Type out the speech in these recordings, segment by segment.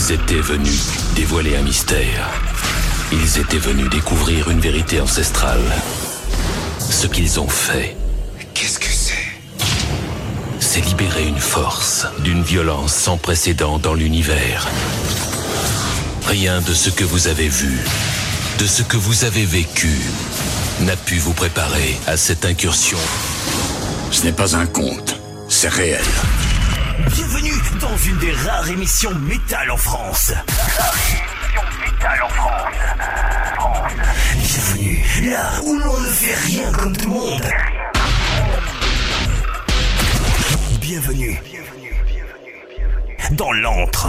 Ils étaient venus dévoiler un mystère. Ils étaient venus découvrir une vérité ancestrale. Ce qu'ils ont fait, Qu'est-ce que c'est? c'est libérer une force d'une violence sans précédent dans l'univers. Rien de ce que vous avez vu, de ce que vous avez vécu, n'a pu vous préparer à cette incursion. Ce n'est pas un conte, c'est réel. Bienvenue dans une des rares émissions métal en France. Bienvenue là où l'on ne fait rien comme tout le monde. Bienvenue dans l'antre.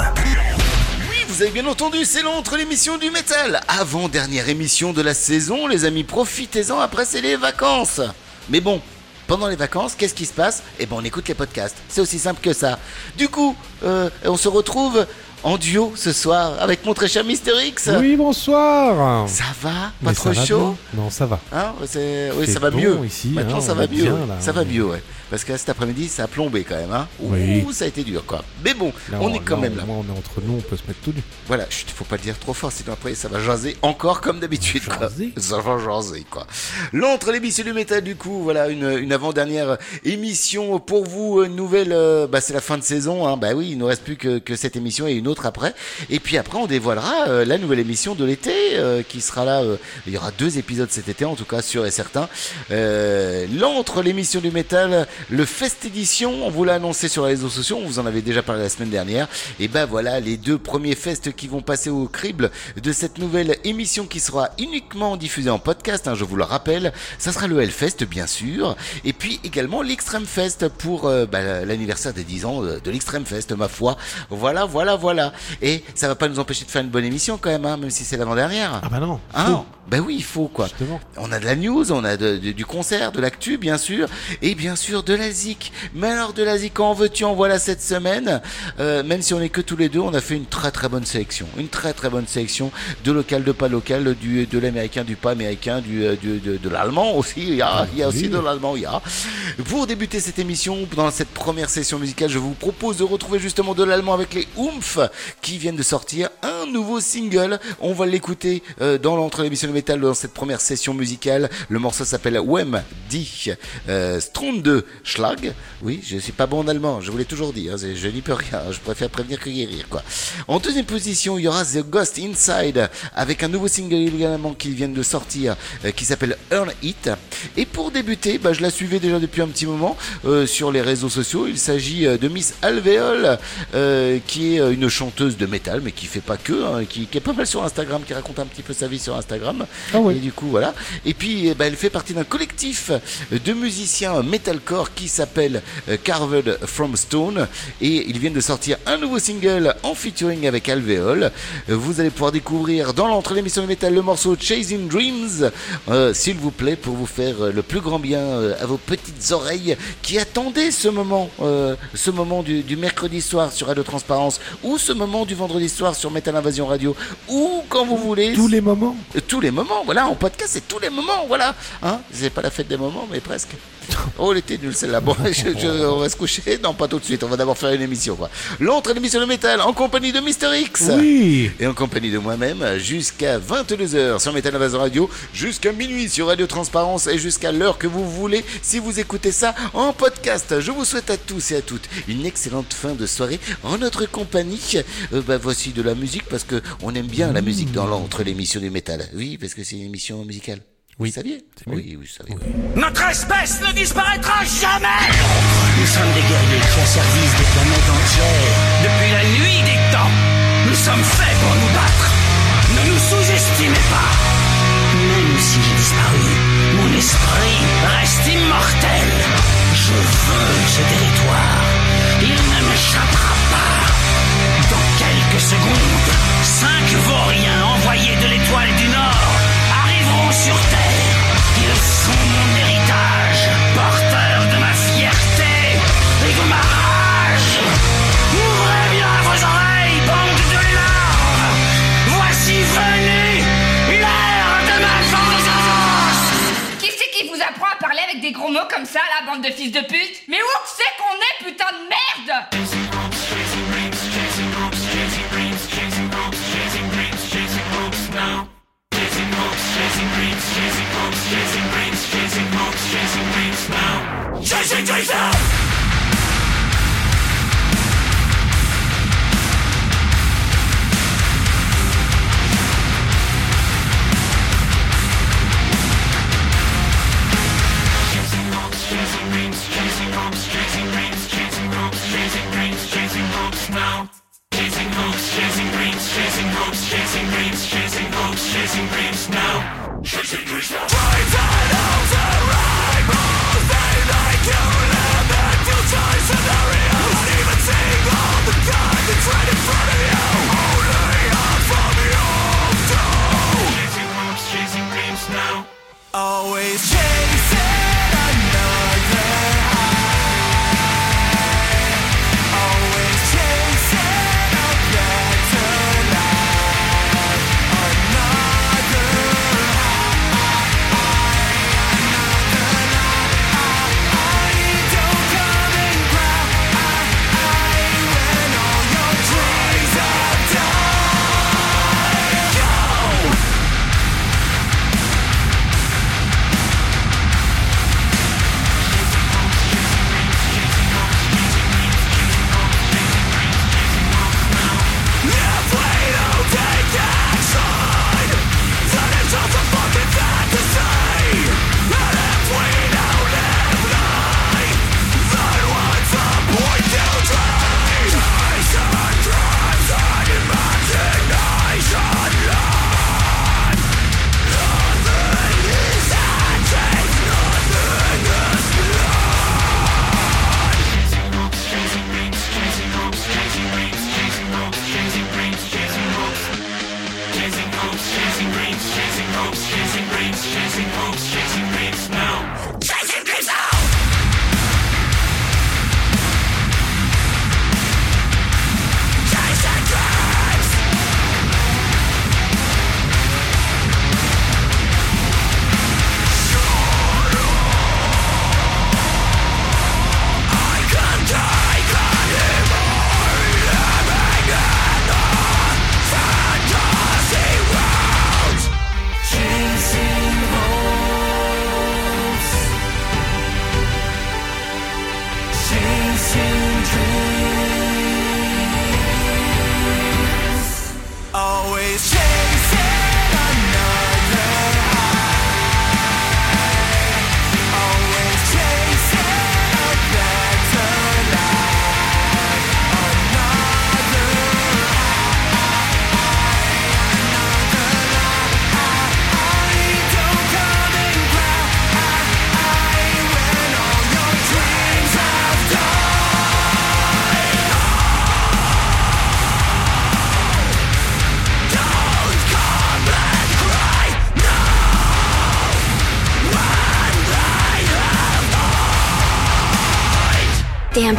Oui, vous avez bien entendu, c'est l'entre l'émission du métal. Avant-dernière émission de la saison, les amis, profitez-en, après c'est les vacances. Mais bon, pendant les vacances, qu'est-ce qui se passe? Eh ben on écoute les podcasts, c'est aussi simple que ça. Du coup, euh, on se retrouve en duo ce soir avec mon très cher Mister X. Oui, bonsoir Ça va Pas Mais trop ça va chaud bien Non, ça va. Hein c'est- Oui, C'est ça va bon mieux. ici, Maintenant, hein, ça va mieux. bien, là, ça va mieux, ouais. Parce que cet après-midi, ça a plombé quand même. Hein. Oui. Ouh, ça a été dur, quoi. Mais bon, Là, on est quand là, même là. on est entre nous, on peut se mettre tout nu. Voilà, chut, faut pas le dire trop fort, sinon après ça va jaser encore comme d'habitude. Ça va jaser, quoi. L'entre l'émission du métal, du coup, voilà, une, une avant-dernière émission pour vous, une nouvelle, euh, bah c'est la fin de saison, hein. bah oui, il ne reste plus que, que cette émission et une après. Et puis après, on dévoilera euh, la nouvelle émission de l'été, euh, qui sera là, euh, il y aura deux épisodes cet été, en tout cas, sûr et certain. L'entre l'émission du métal, le Fest Edition, on vous l'a annoncé sur les réseaux sociaux, on vous en avait déjà parlé la semaine dernière. Et ben voilà, les deux premiers fests qui vont passer au crible de cette nouvelle émission qui sera uniquement diffusée en podcast, hein, je vous le rappelle. Ça sera le Hellfest, bien sûr. Et puis également l'Extreme Fest pour bah, l'anniversaire des 10 ans de, de l'Extreme Fest, ma foi. Voilà, voilà, voilà. Et ça va pas nous empêcher de faire une bonne émission quand même, hein, même si c'est l'avant-dernière. Ah bah non Ah, ben oui, il faut quoi. Justement. On a de la news, on a de- de- du concert, de l'actu bien sûr, et bien sûr de la zik. Mais alors de la zik, en veux-tu, en voilà cette semaine. Euh, même si on est que tous les deux, on a fait une très très bonne sélection. Une très très bonne sélection de local, de pas local, du, de l'américain, du pas américain, du, euh, du- de, de l'allemand aussi. Il y a, il y a aussi de l'allemand, il y a. Pour débuter cette émission, dans cette première session musicale, je vous propose de retrouver justement de l'allemand avec les Oomph qui viennent de sortir un nouveau single. On va l'écouter euh, dans l'entre l'émission de métal dans cette première session musicale. Le morceau s'appelle Wem Die euh, Schlag. Oui, je suis pas bon en allemand, je vous l'ai toujours dit. hein, je n'y peux rien. Je préfère prévenir que guérir, quoi. En deuxième position, il y aura The Ghost Inside avec un nouveau single également qui vient de sortir euh, qui s'appelle Earn It. Et pour débuter, bah, je la suivais déjà depuis un petit moment euh, sur les réseaux sociaux. Il s'agit euh, de Miss Alvéole, euh, qui est une chanteuse de métal, mais qui fait pas que, hein, qui, qui est pas mal sur Instagram, qui raconte un petit peu sa vie sur Instagram. Ah ouais. Et du coup, voilà. Et puis, eh ben, elle fait partie d'un collectif de musiciens metalcore qui s'appelle euh, Carved from Stone. Et ils viennent de sortir un nouveau single en featuring avec Alvéole. Euh, Vous allez pouvoir découvrir dans l'entre l'émission de métal le morceau Chasing Dreams, euh, s'il vous plaît, pour vous faire le plus grand bien à vos petites oreilles qui attendaient ce moment, euh, ce moment du, du mercredi soir sur Radio Transparence ou ce moment du vendredi soir sur Metal Invasion Radio ou quand vous voulez. Tous les moments Euh, tous les moments, voilà, en podcast, c'est tous les moments, voilà. Hein c'est pas la fête des moments, mais presque. Oh, elle était nulle celle-là. Bon, je- je- on va se coucher. Non, pas tout de suite. On va d'abord faire une émission, quoi. L'autre émission de métal en compagnie de Mister X. Oui Et en compagnie de moi-même jusqu'à 22h sur Metal Invasion Radio, jusqu'à minuit sur Radio Transparence et jusqu'à l'heure que vous voulez si vous écoutez ça en podcast. Je vous souhaite à tous et à toutes une excellente fin de soirée en notre compagnie. Euh, bah, voici de la musique parce que on aime bien la musique dans l'entre l'émission du métal. Oui, parce que c'est une émission musicale. Oui. Vous saviez Oui, vous saviez. Notre espèce ne disparaîtra jamais Nous sommes des guerriers qui ont service des planètes entières. Depuis la nuit des temps, nous sommes faits pour nous battre. Ne nous sous-estimez pas. Même si j'ai disparu, mon esprit reste immortel. Je veux ce territoire. Il ne m'échappera pas. Dans quelques secondes, cinq vauriens envoyés de l'étoile du Nord des gros mots comme ça, la bande de fils de pute Mais où c'est qu'on est, putain de merde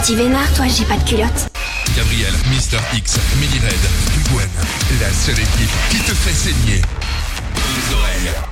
petit vénard, toi, j'ai pas de culotte. Gabriel, Mister X, Mini Red, Gwen, la seule équipe qui te fait saigner les oreilles.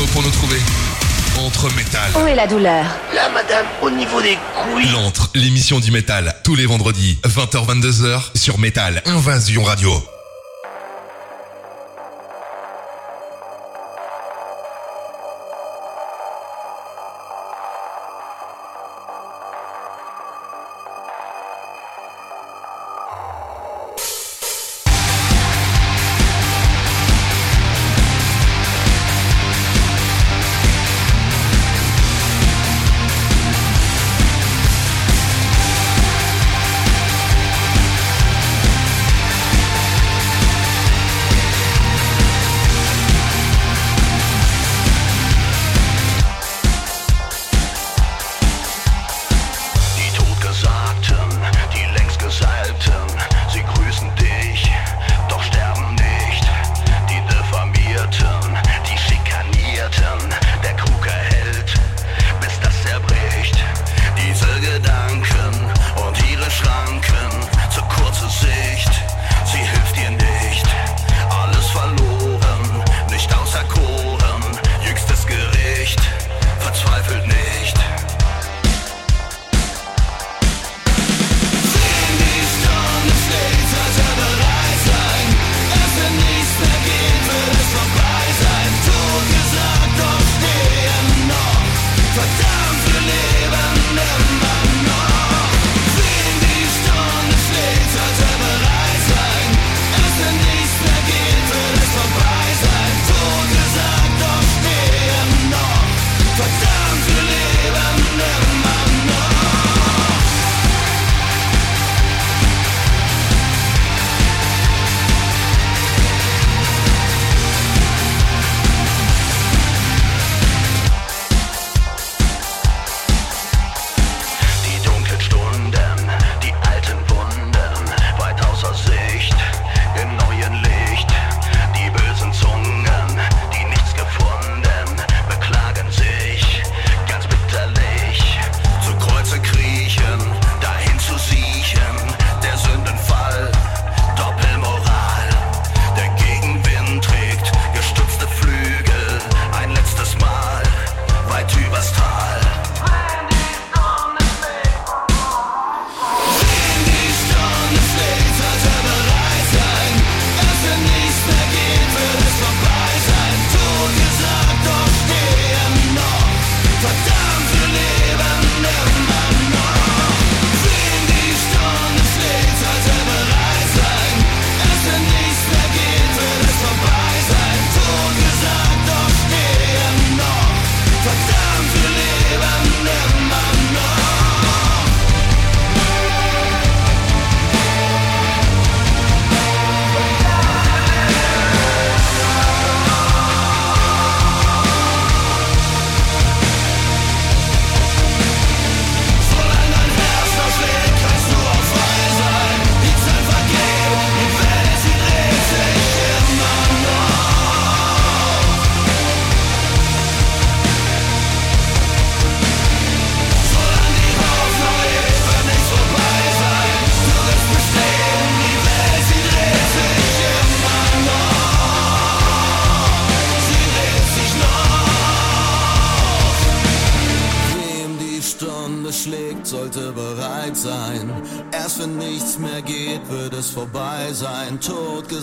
pour nous trouver entre métal. Où est la douleur Là, madame, au niveau des couilles. L'entre, l'émission du métal, tous les vendredis, 20h-22h, sur Métal, Invasion Radio.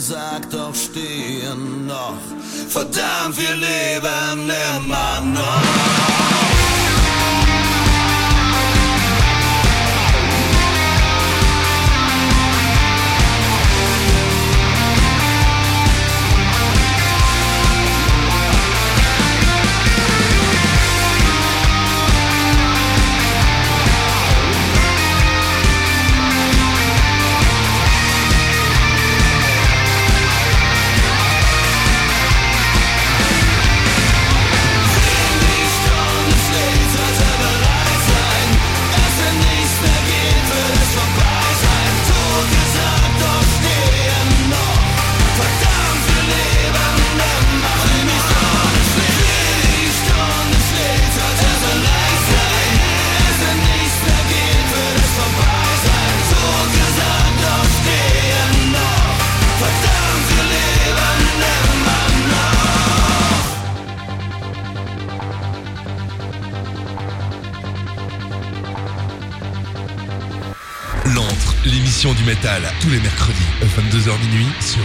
exacto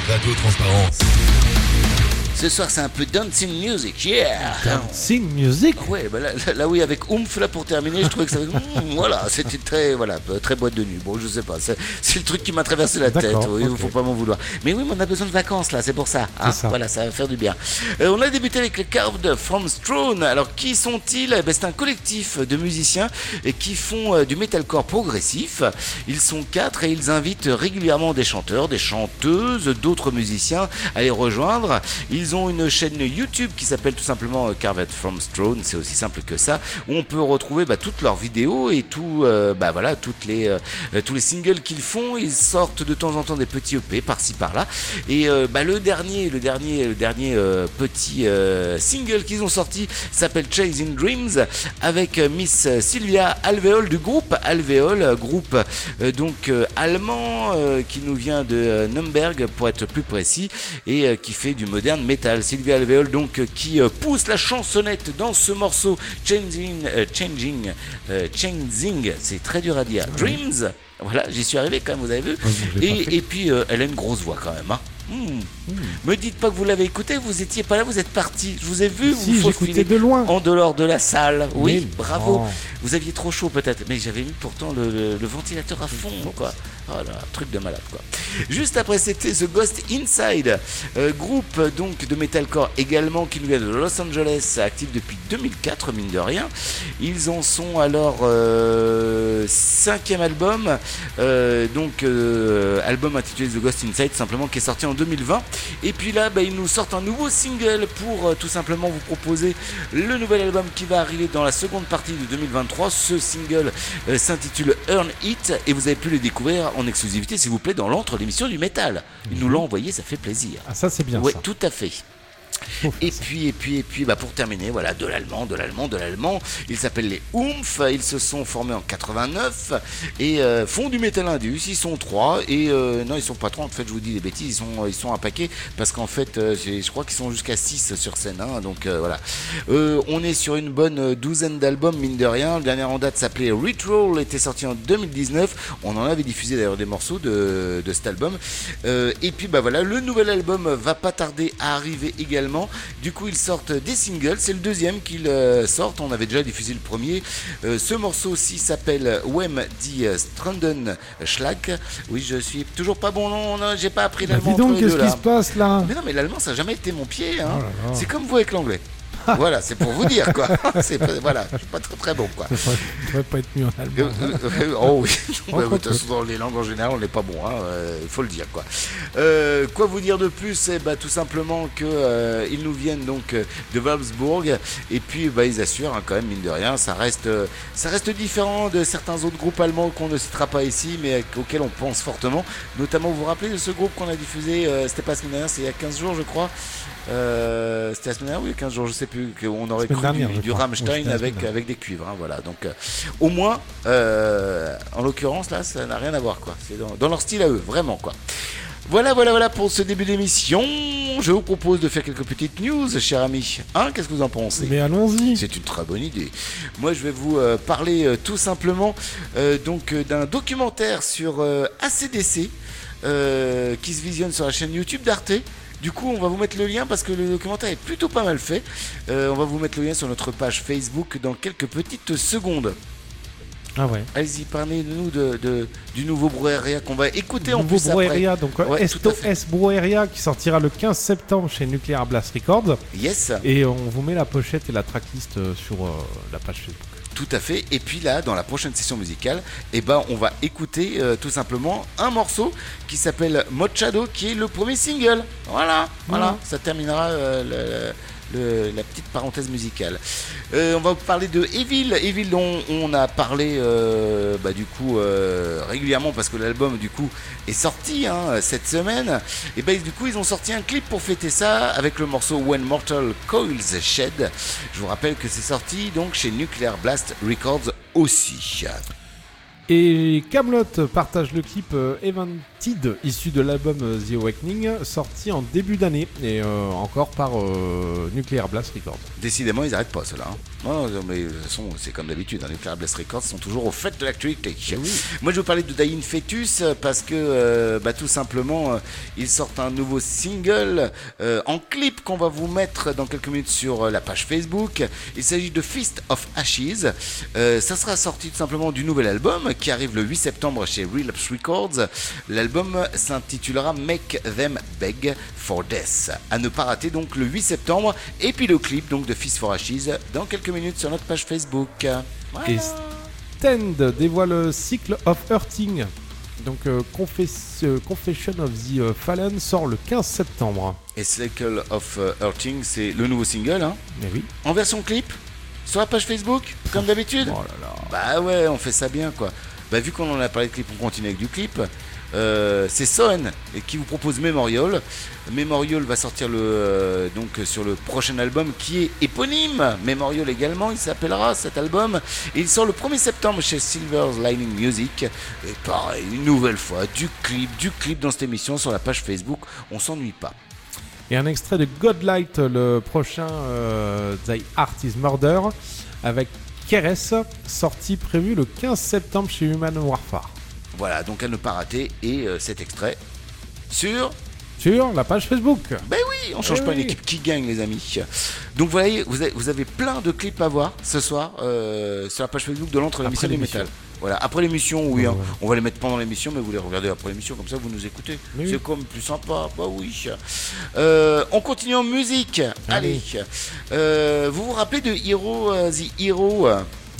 Radio Transparence. Ce soir, c'est un peu dancing music, yeah Dancing music? Ouais, bah là, oui, avec oomph là pour terminer, je trouvais que ça. Mm, voilà, c'était très, voilà, très boîte de nuit. Bon, je sais pas, c'est le truc qui m'a traversé la tête. D'accord, Oui, ok. faut pas m'en vouloir. Mais oui, mais on a besoin de vacances là, c'est pour ça. hein. Ça. Voilà, ça va faire du bien. Euh, on a débuté avec les Carved from Throne. Alors, qui sont-ils? Eh ben, C'est un collectif de musiciens euh, qui font euh, du metalcore progressif. Ils sont quatre et ils invitent régulièrement des chanteurs, des chanteuses, d'autres musiciens à les rejoindre. Ils une chaîne YouTube qui s'appelle tout simplement euh, Carved from Throne. C'est aussi simple que ça, où on peut retrouver bah, toutes leurs vidéos et tout, euh, bah voilà, euh, tous les singles qu'ils font. Ils sortent de temps en temps des petits EP par-ci par-là. Et bah, le dernier, le dernier, le dernier petit single qu'ils ont sorti s'appelle Chasing Dreams avec Miss Sylvia Alveol du groupe Alveol, groupe donc allemand qui nous vient de Nürnberg pour être plus précis et qui fait du moderne metal. Sylvia Alveol donc qui euh, pousse la chansonnette dans ce morceau Changing, euh, Changing, euh, Changing, c'est très dur à dire. Dreams. Voilà, j'y suis arrivé quand même, vous avez vu. pas Et, puis euh, elle a une grosse voix quand même. Hein. Hmm. Me dites pas que vous l'avez écouté, vous étiez pas là, vous êtes parti. Je vous ai vu, Si, vous faufiler de loin. en dehors de la salle. Oui, Mais bravo. Vous aviez trop chaud peut-être, mais j'avais mis pourtant le, le- le ventilateur à fond, quoi. Oh là, truc de malade, quoi. Juste après, c'était The Ghost Inside, euh, groupe donc de metalcore également qui nous vient de Los Angeles, actif depuis 2004, mine de rien. Ils en sont à leur cinquième album, euh, donc euh, album intitulé The Ghost Inside, simplement qui est sorti en 2020. Et puis là, bah, ils nous sortent un nouveau single pour tout simplement vous proposer le nouvel album qui va arriver dans la seconde partie de 2023. Ce single s'intitule Earn It et vous avez pu le découvrir en exclusivité, s'il vous plaît, dans l'entre l'émission du métal. Ils nous l'ont envoyé, ça fait plaisir. Ah, ça, c'est bien Oui, tout à fait. Et puis, et puis, et puis, bah pour terminer, voilà, de l'allemand, de l'allemand, de l'allemand. Ils s'appellent les Oomph. Ils se sont formés en 89 et euh, font du métal indus. Ils sont trois et euh, non, ils sont pas trois. En fait, je vous dis des bêtises. Ils sont, ils sont un paquet parce qu'en fait, euh, je crois qu'ils sont jusqu'à 6 sur scène. hein, donc voilà. On est sur une bonne douzaine d'albums mine de rien. Le dernier en date s'appelait Retroll, était sorti en 2019. On en avait diffusé d'ailleurs des morceaux de, de cet album. Et puis bah voilà, le nouvel album va pas tarder à arriver également. Du coup, ils sortent des singles. C'est le deuxième qu'ils euh, sortent. On avait déjà diffusé le premier. Euh, ce morceau aussi s'appelle Wem die Stranden Schlag. Oui, je suis toujours pas bon. Non, non, j'ai pas appris Bah, l'allemand. dis donc, qu'est-ce qui se passe là? Mais non, mais l'allemand, ça n'a jamais été mon pied. hein. Oh. C'est comme vous avec l'anglais. voilà, c'est pour vous dire quoi. C'est voilà, je suis pas très très bon quoi. Ça devrait- ça devrait pas être mieux en Euh, allemand. euh, euh, oh oui, de toute façon, dans les langues en général, on n'est pas bon, hein, euh, il faut le dire quoi. Euh, quoi vous dire de plus? Eh bah, tout simplement que euh, ils nous viennent donc de Wolfsburg et puis bah, ils assurent hein, quand même mine de rien, ça reste, ça reste différent de certains autres groupes allemands qu'on ne citera pas ici, mais auxquels on pense fortement. Notamment, vous vous rappelez de ce groupe qu'on a diffusé, euh, c'était pas semaine dernière, c'est il y a 15 jours je crois? Euh, c'était la semaine dernière, oui, 15 jours, je sais plus, qu'on aurait cru dernière, du, du. Oui, Rammstein avec, avec des cuivres, hein, voilà. Donc, euh, au moins, euh, en l'occurrence, là, ça n'a rien à voir, quoi. C'est dans, dans leur style à eux, vraiment, quoi. Voilà, voilà, voilà pour ce début d'émission. Je vous propose de faire quelques petites news, cher ami. Hein, qu'est-ce que vous en pensez? Mais allons-y. C'est une très bonne idée. Moi, je vais vous parler tout simplement donc d'un documentaire sur ACDC qui se visionne sur la chaîne YouTube d'Arte. Du coup, on va vous mettre le lien parce que le documentaire est plutôt pas mal fait. Euh, on va vous mettre le lien sur notre page Facebook dans quelques petites secondes. Ah ouais. Allez-y, parlez-nous de, de- du nouveau Brueria qu'on va écouter en Nouveau plus donc Ouais, fait. S Brueria qui sortira le 15 septembre chez Nuclear Blast Records. Yes. Et on vous met la pochette et la tracklist euh, sur euh, la page Facebook. Tout à fait. Et puis là, dans la prochaine session musicale, eh ben, on va écouter euh, tout simplement un morceau qui s'appelle Mochado, qui est le premier single. Voilà, voilà. Ça terminera euh, le- le- la petite parenthèse musicale. Euh, on va vous parler de Evil, Evil dont on a parlé euh, bah, du coup euh, régulièrement parce que l'album du coup est sorti hein, cette semaine. Et ben du coup ils ont sorti un clip pour fêter ça avec le morceau When Mortal Coils Shed. Je vous rappelle que c'est sorti donc chez Nuclear Blast Records aussi. Et Camelot partage le clip euh, Evented, issu de l'album euh, The Awakening, sorti en début d'année, et euh, encore par euh, Nuclear Blast Records. Décidément, ils n'arrêtent pas cela. Non, non, mais de toute façon, c'est comme d'habitude. hein, Nuclear Blast Records sont toujours au fait de l'actualité. Moi, je vais vous parler de Dying Fetus parce que, euh, bah, tout simplement, ils sortent un nouveau single en clip qu'on va vous mettre dans quelques minutes sur la page Facebook. Il s'agit de Feast of Ashes. Ça sera sorti tout simplement du nouvel album qui arrive le 8 septembre chez Relapse Records. L'album s'intitulera Make Them Beg for Death. À ne pas rater donc le 8 septembre. Et puis le clip donc de Feast for Ashes dans quelques minutes sur notre page Facebook. Voilà. Et Stand dévoile Cycle of Hurting. Donc euh, Confess- euh, Confession of the euh, Fallen sort le 15 septembre. Et Cycle of euh, Hurting, c'est le nouveau single, hein, Mais oui. en version clip, sur la page Facebook, comme d'habitude. Oh là là. Bah ouais, on fait ça bien quoi. Bah vu qu'on en a parlé de clip, on continue avec du clip. Euh, c'est Son qui vous propose Memorial. Memorial va sortir le, euh, donc sur le prochain album qui est éponyme. Memorial également, il s'appellera cet album. Et il sort le 1er septembre chez Silver's Lining Music. Et pareil, une nouvelle fois, du clip, du clip dans cette émission sur la page Facebook. On s'ennuie pas. Et un extrait de Godlight, le prochain euh, The Art is Murder, avec Keres, sorti prévu le 15 septembre chez Human Warfare. Voilà, donc à ne pas rater. Et euh, cet extrait sur Sur la page Facebook. Ben oui, on change Eh pas une équipe qui gagne, les amis. Donc voyez, vous avez, vous avez plein de clips à voir ce soir euh, sur la page Facebook de l'entre l'émission du l'émission. métal. Voilà, après l'émission, oui, hein, on va les mettre pendant l'émission, mais vous les regardez après l'émission, comme ça vous nous écoutez. C'est comme plus sympa, bah oui. Euh, on continue en musique. Allez, Euh, vous vous rappelez de Hero euh, The Hero?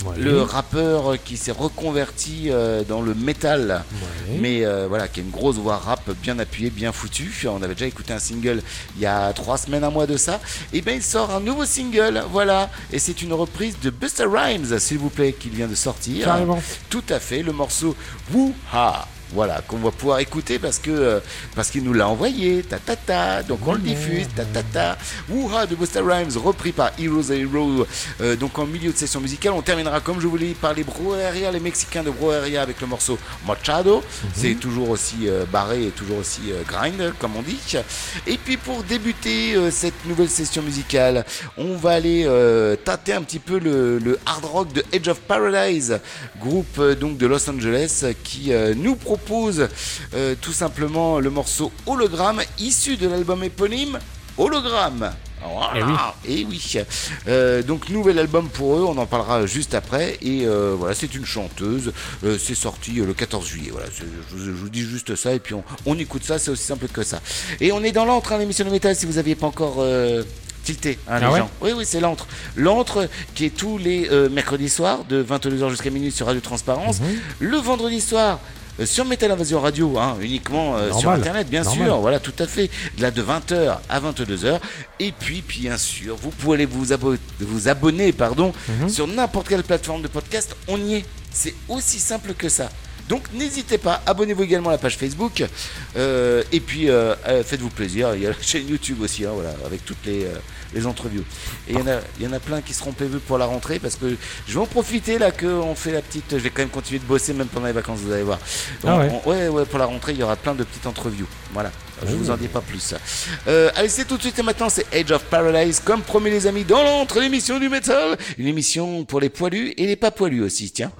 Ouais. le rappeur qui s'est reconverti euh, dans le métal, Ouais. mais euh, voilà, qui a une grosse voix rap bien appuyée, bien foutue. On avait déjà écouté un single il y a trois semaines, un mois de ça. Et bien, il sort un nouveau single, voilà, et c'est une reprise de Buster Rhymes, s'il vous plaît, qu'il vient de sortir. Carrément. Tout à fait, le morceau Woo-Ha. Voilà, qu'on va pouvoir écouter parce que euh, parce qu'il nous l'a envoyé, ta ta ta, donc on le diffuse, ta ta ta. Woo-ha de Busta Rhymes, repris par Heroes a Hero, euh, donc en milieu de session musicale. On terminera, comme je vous l'ai dit, par les Broeria, les Mexicains de Broeria avec le morceau Machado. C'est toujours aussi euh, barré et toujours aussi euh, grind, comme on dit. Et puis pour débuter euh, cette nouvelle session musicale, on va aller tâter un petit peu le, le hard rock de Edge of Paradise, groupe donc de Los Angeles qui nous propose euh, tout simplement le morceau Hologramme issu de l'album éponyme Hologramme. Voilà. Et oui. Euh, donc nouvel album pour eux, on en parlera juste après. Et euh, voilà, c'est une chanteuse. Euh, c'est sorti le 14 juillet. Voilà, je, vous- je vous dis juste ça et puis on, on écoute ça. C'est aussi simple que ça. Et on est dans l'antre, hein, l'émission de métal. Si vous n'aviez pas encore tilté, hein, les Ah ouais gens. Oui, oui, c'est l'antre. L'antre qui est tous les mercredis soirs de 22h jusqu'à minuit sur Radio Transparence. Mhm. Le vendredi soir. Euh, Sur Metal Invasion Radio, hein, uniquement euh, sur internet, bien Normal. sûr. Voilà, tout à fait. De là de 20h à 22h. Et puis, bien sûr, vous pouvez aller vous, abo- vous abonner pardon, Mhm. sur n'importe quelle plateforme de podcast. On y est. C'est aussi simple que ça. Donc n'hésitez pas, abonnez-vous également à la page Facebook. euh, et puis euh, faites-vous plaisir. Il y a la chaîne YouTube aussi, hein, voilà, avec toutes les, les entreviews. Et il y, en a, y en a plein qui seront prévus pour la rentrée parce que je vais en profiter là qu'on fait la petite. Je vais quand même continuer de bosser même pendant les vacances, vous allez voir. Ah ouais. on- ouais, ouais, pour la rentrée, il y aura plein de petites entreviews. Voilà. Je vous en dis pas plus. Euh, allez, c'est tout de suite et maintenant, c'est Age of Paradise, comme promis les amis, dans l'entre l'émission du métal. Une émission pour les poilus et les pas poilus aussi, tiens.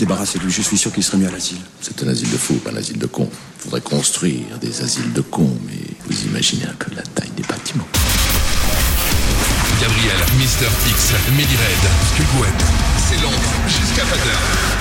débarrasser de lui, je suis sûr qu'il serait mieux à l'asile. C'est un asile de fous, pas un asile de cons. Faudrait construire des asiles de cons, mais vous imaginez un peu la taille des bâtiments. Gabriel, Mister X, Medired, Skullgwen, c'est long jusqu'à 20h.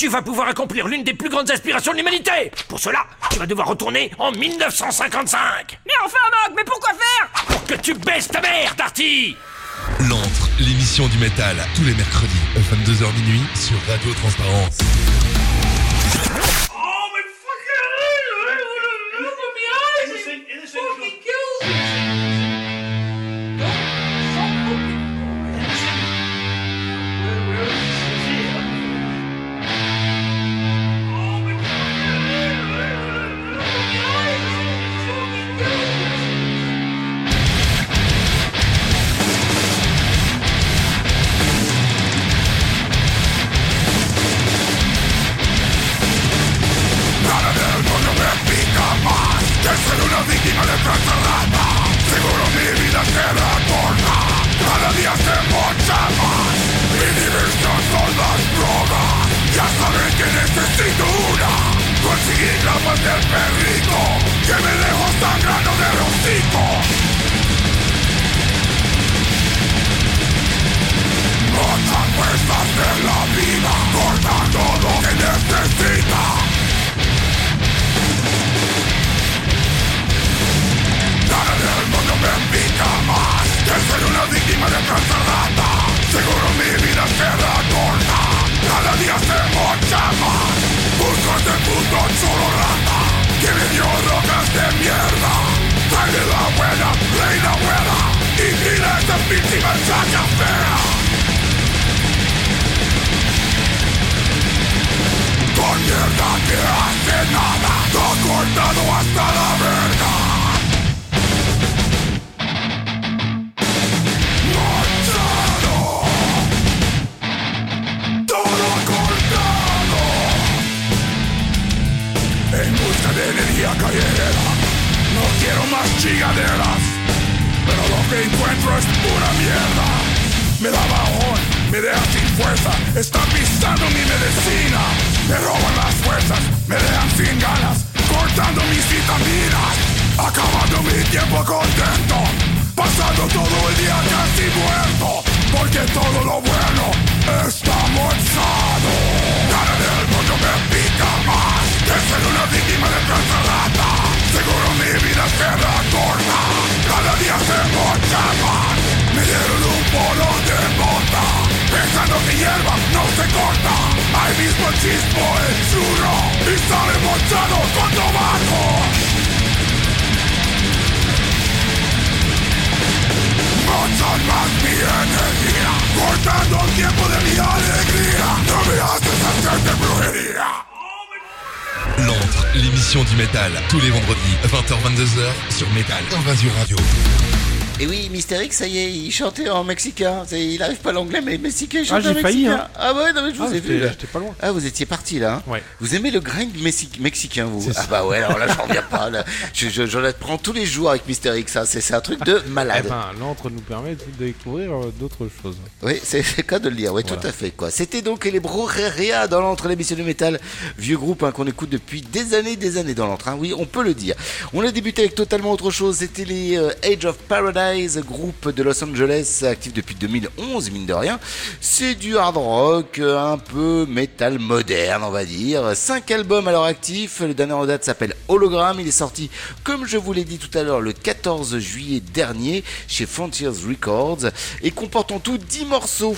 Tu vas pouvoir accomplir l'une des plus grandes aspirations de l'humanité. Pour cela, tu vas devoir retourner en 1955. Mais enfin, Mac, mais pourquoi faire? Pour que tu baisses ta mère, Darty L'antre, l'émission du métal, tous les mercredis, 22h minuit, sur Radio Transparence. X, ça y est, il chantait en mexicain. Il arrive pas l'anglais, mais mexicain, il Ah, chante en j'ai failli, mexicain. hein. Ah ouais, non mais je vous Ah, ai vu. là. j'étais pas loin. Ah, vous étiez parti là. hein Ouais. Vous aimez le grind mexicain, vous C'est Ah ça. bah ouais, alors là, j'en reviens pas. Là. Je, je, j'en apprends tous les jours avec Mister X. hein. C'est, c'est un truc de Eh malade. ben, l'antre nous permet de découvrir euh, d'autres choses. Oui, c'est le cas de le dire, oui, Voilà. tout à fait. quoi. C'était donc les Broreria dans l'entre l'émission de métal, vieux groupe hein, qu'on écoute depuis des années, des années dans l'entre. hein. Oui, on peut le dire. On a débuté avec totalement autre chose. C'était les euh, Age of Paradise, groupe de Los Angeles, actif depuis 2011, mine de rien. C'est du hard rock, un peu métal moderne, on va dire. Cinq albums à leur actif. Le dernier en date s'appelle Hologram. Il est sorti, comme je vous l'ai dit tout à l'heure, le 14 juillet dernier chez Frontiers Records et comporte en tout 10 morceaux.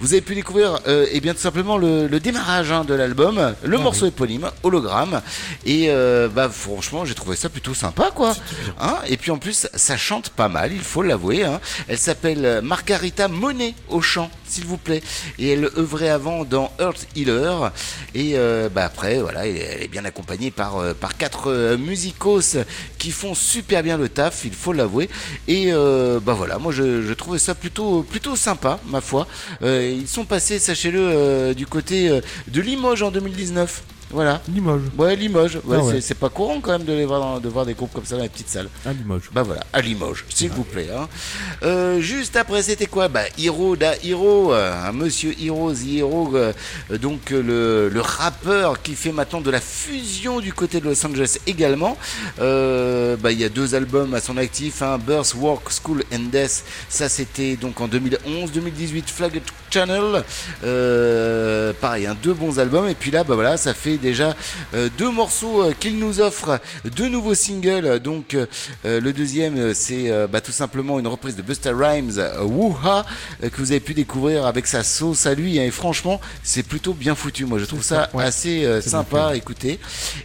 Vous avez pu découvrir euh, eh bien tout simplement le, le démarrage hein, de l'album, le morceau éponyme, Hologramme. Et euh, bah franchement, j'ai trouvé ça plutôt sympa quoi. Hein? Et puis en plus, ça chante pas mal, il faut l'avouer. Hein. Elle s'appelle Margarita Monet au chant, s'il vous plaît. Et elle œuvrait avant dans Earth Healer. Et euh, bah après, voilà, elle est bien accompagnée par, euh, par quatre euh, musicos qui font super bien le taf, il faut l'avouer. Et euh, bah voilà, moi je, trouvais ça plutôt, plutôt sympa, ma foi. Euh, ils sont passés, sachez-le, euh, du côté euh, de Limoges en 2019. Voilà. Limoges. Ouais, Limoges. Ouais, Ah ouais. c'est- pas courant quand même de, les voir dans- de voir des groupes comme ça dans les petites salles. À Limoges. Bah voilà, à Limoges, s'il vous plaît. hein. Euh, juste après, c'était quoi? Bah Hiro da Hiro, euh, monsieur Hiro the Hero, euh, donc euh, le, le rappeur qui fait maintenant de la fusion du côté de Los Angeles également. Euh, bah il y a deux albums à son actif, hein, Birth, Work, School and Death. Ça c'était donc en 2011, 2018 Flag Channel. Pareil, hein, deux bons albums. Et puis là, bah voilà, ça fait déjà euh, deux morceaux euh, qu'il nous offre, deux nouveaux singles. Donc euh, le deuxième, c'est bah, tout simplement une reprise de Busta Rhymes, Woo-Ha, que vous avez pu découvrir avec sa sauce à lui. hein. et franchement, c'est plutôt bien foutu. Moi, je trouve ça ouais. assez sympa à écouter.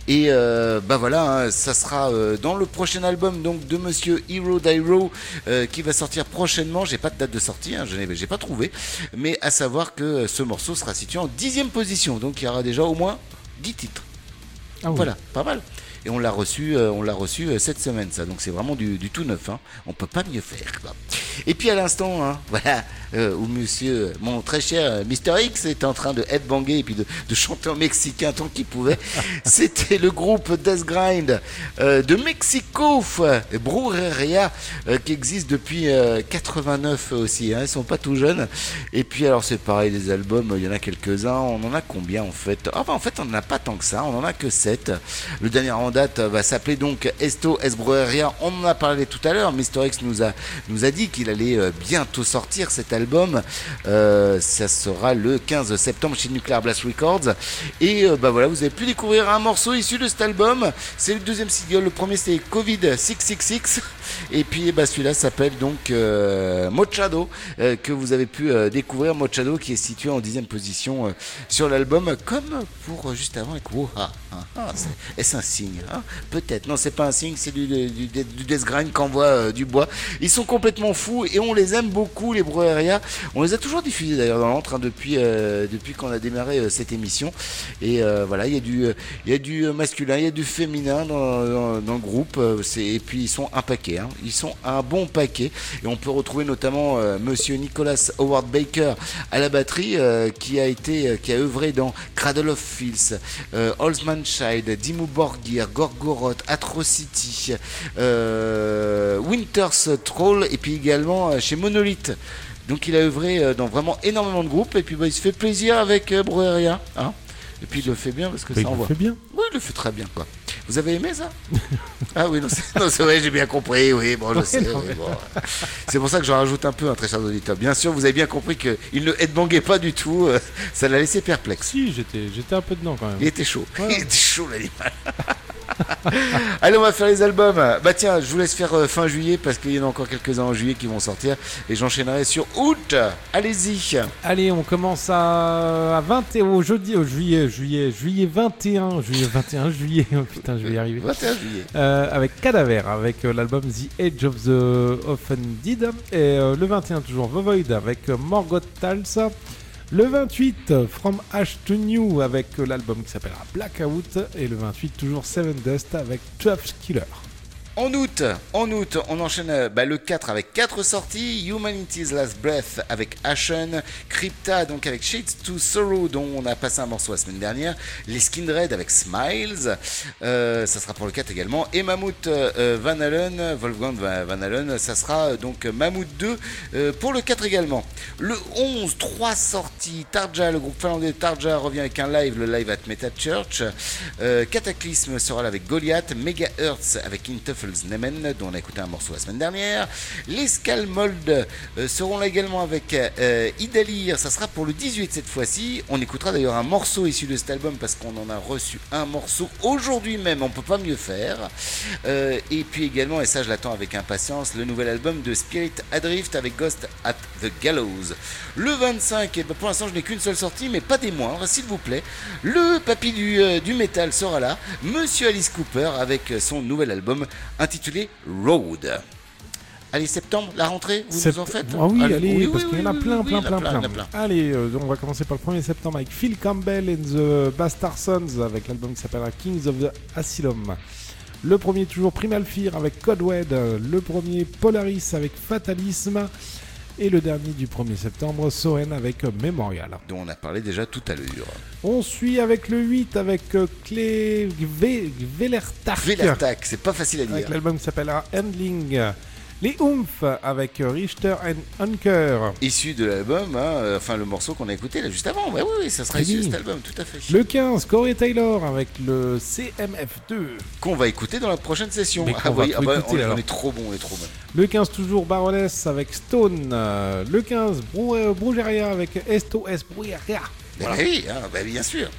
Et euh, bah voilà, hein, ça sera euh, dans le prochain album donc de Monsieur Hero Dairo euh, qui va sortir prochainement. J'ai pas de date de sortie, hein, je n'ai j'ai pas trouvé, mais à savoir que ce morceau sera situé en dixième position. Donc il y aura déjà au moins 10 titres. Ah oui. Voilà, pas mal. Et on l'a reçu, euh, on l'a reçu euh, cette semaine, ça. Donc c'est vraiment du, du tout neuf. Hein. On peut pas mieux faire. quoi. Et puis à l'instant, hein, voilà, euh, où Monsieur, mon très cher Mister X était en train de headbanger et puis de, de chanter en mexicain tant qu'il pouvait. C'était le groupe Death Grind euh, de Mexico, euh, Brujeria, euh, qui existe depuis euh, 89 aussi. Hein. Ils sont pas tout jeunes. Et puis alors c'est pareil, les albums, il y en a quelques-uns. On en a combien en fait? Enfin en fait on n'en a pas tant que ça. On en a que 7. Le dernier en date va s'appeler donc Esto Es Brujeria. On en a parlé tout à l'heure. Mister X nous a nous a dit qu'il allait bientôt sortir cet album. Euh, ça sera le 15 septembre chez Nuclear Blast Records. Et euh, bah voilà, vous avez pu découvrir un morceau issu de cet album. C'est le deuxième single. Le premier c'était Covid 666. Et puis bah, celui-là s'appelle donc euh, Mochado euh, que vous avez pu euh, découvrir. Mochado qui est situé en dixième position sur l'album, comme pour juste avant avec Woha. Hein, ah, Est-ce un signe hein? Peut-être. Non, c'est pas un signe, c'est du, du, du, du Death Grind qui envoie du bois. Ils sont complètement fous et on les aime beaucoup, les Brujeria. On les a toujours diffusés d'ailleurs dans l'antre hein, depuis, depuis qu'on a démarré cette émission. Et voilà, il y a du, y a du masculin, il y a du féminin dans, dans- le groupe. et puis ils sont un paquet. Hein. Ils sont un bon paquet. Et on peut retrouver notamment euh, Monsieur Nicholas Howard Baker à la batterie, euh, qui a été, euh, qui a œuvré dans Cradle of Filth, euh, Allsman Child, Dimmu Borgir, Gorgoroth, Atrocity, Winter's Troll, et puis également chez Monolith. Donc il a œuvré dans vraiment énormément de groupes et puis bah, il se fait plaisir avec Brujeria, hein. Et puis il le fait bien parce que Bah, ça il le envoie. fait bien. Oui, il le fait très bien quoi. Vous avez aimé ça? Ah oui, non, c'est vrai, j'ai bien compris, oui, bon, je sais. oui, bon. C'est pour ça que j'en rajoute un peu, un très cher auditeur. Bien sûr, vous avez bien compris qu'il ne headbangait pas du tout, euh, ça l'a laissé perplexe. Si, j'étais, j'étais un peu dedans quand même. Il était chaud, Ouais. il était chaud l'animal. Allez, on va faire les albums. Bah tiens, je vous laisse faire euh, fin juillet parce qu'il y en a encore quelques-uns en juillet qui vont sortir et j'enchaînerai sur août. Allez-y. Allez, on commence à, à 20 et au jeudi, au juillet, juillet, juillet 21, juillet 21, juillet, oh putain, je vais y arriver. 21 juillet. Euh, avec Cadaver, avec euh, l'album The Edge of the Offended. Et euh, le 21, toujours The Void, avec euh, Morgoth Talsa. Le 28, euh, From Ash to New, avec l'album qui s'appellera Blackout. Et le 28, toujours Seven Dust, avec Traps Killer. En août, en août, on enchaîne bah, le 4 avec 4 sorties. Humanity's Last Breath avec Ashen. Crypta donc avec Shades to Sorrow dont on a passé un morceau la semaine dernière. Les Skindred avec Smiles. Euh, ça sera pour le 4 également. Et Mammouth euh, euh, Van Allen, Wolfgang Van Allen, ça sera donc Mammouth 2 euh, pour le 4 également. Le 11, 3 sorties. Tarja, le groupe finlandais Tarja revient avec un live, le live at Meta Church. Cataclysme sera là avec Goliath. Megahertz avec Nemen, dont on a écouté un morceau la semaine dernière. Les Skalmold euh, seront là également avec euh, Idalir, ça sera pour le 18 cette fois-ci. On écoutera d'ailleurs un morceau issu de cet album parce qu'on en a reçu un morceau aujourd'hui même, on peut pas mieux faire. Euh, et puis également, et ça je l'attends avec impatience, le nouvel album de Spirit Adrift avec Ghost at the Gallows. Le 25, et ben, pour l'instant je n'ai qu'une seule sortie, mais pas des moindres, s'il vous plaît. Le papy du, du métal sera là, Monsieur Alice Cooper avec son nouvel album intitulé Road. Allez, septembre, la rentrée, vous Sept- nous en faites Ah oui, Allez, allez, oui, parce oui, qu'il y en a oui, plein, plein, il y en a plein, plein. Allez, euh, on va commencer par le 1er septembre avec Phil Campbell and the Bastard Sons avec l'album qui s'appellera Kings of the Asylum. Le premier toujours Primal Fear avec Codewed. Le premier Polaris avec Fatalisme. Et le dernier du 1er septembre, Soen avec Memorial. Dont on a parlé déjà tout à l'heure. On suit avec le 8 avec euh, Clé Ve- Velertak. Velertak, c'est pas facile à Avec dire. l'album qui s'appellera Handling. Les Oomph avec Richter and Hunker. Issu de l'album, hein, euh, enfin le morceau qu'on a écouté là juste avant. Oui, oui, ça sera Très issu de cet album, tout à fait. Le 15, Corey Taylor avec le CMF2. Qu'on va écouter dans la prochaine session. Ah oui, ah bah, écouter, on, est trop bon, on est trop bon. Le 15, toujours Baroness avec Stone. Euh, Le 15, Brou euh, Brugeria avec Esto Es Brugeria. Oui, hein, bah, bien sûr.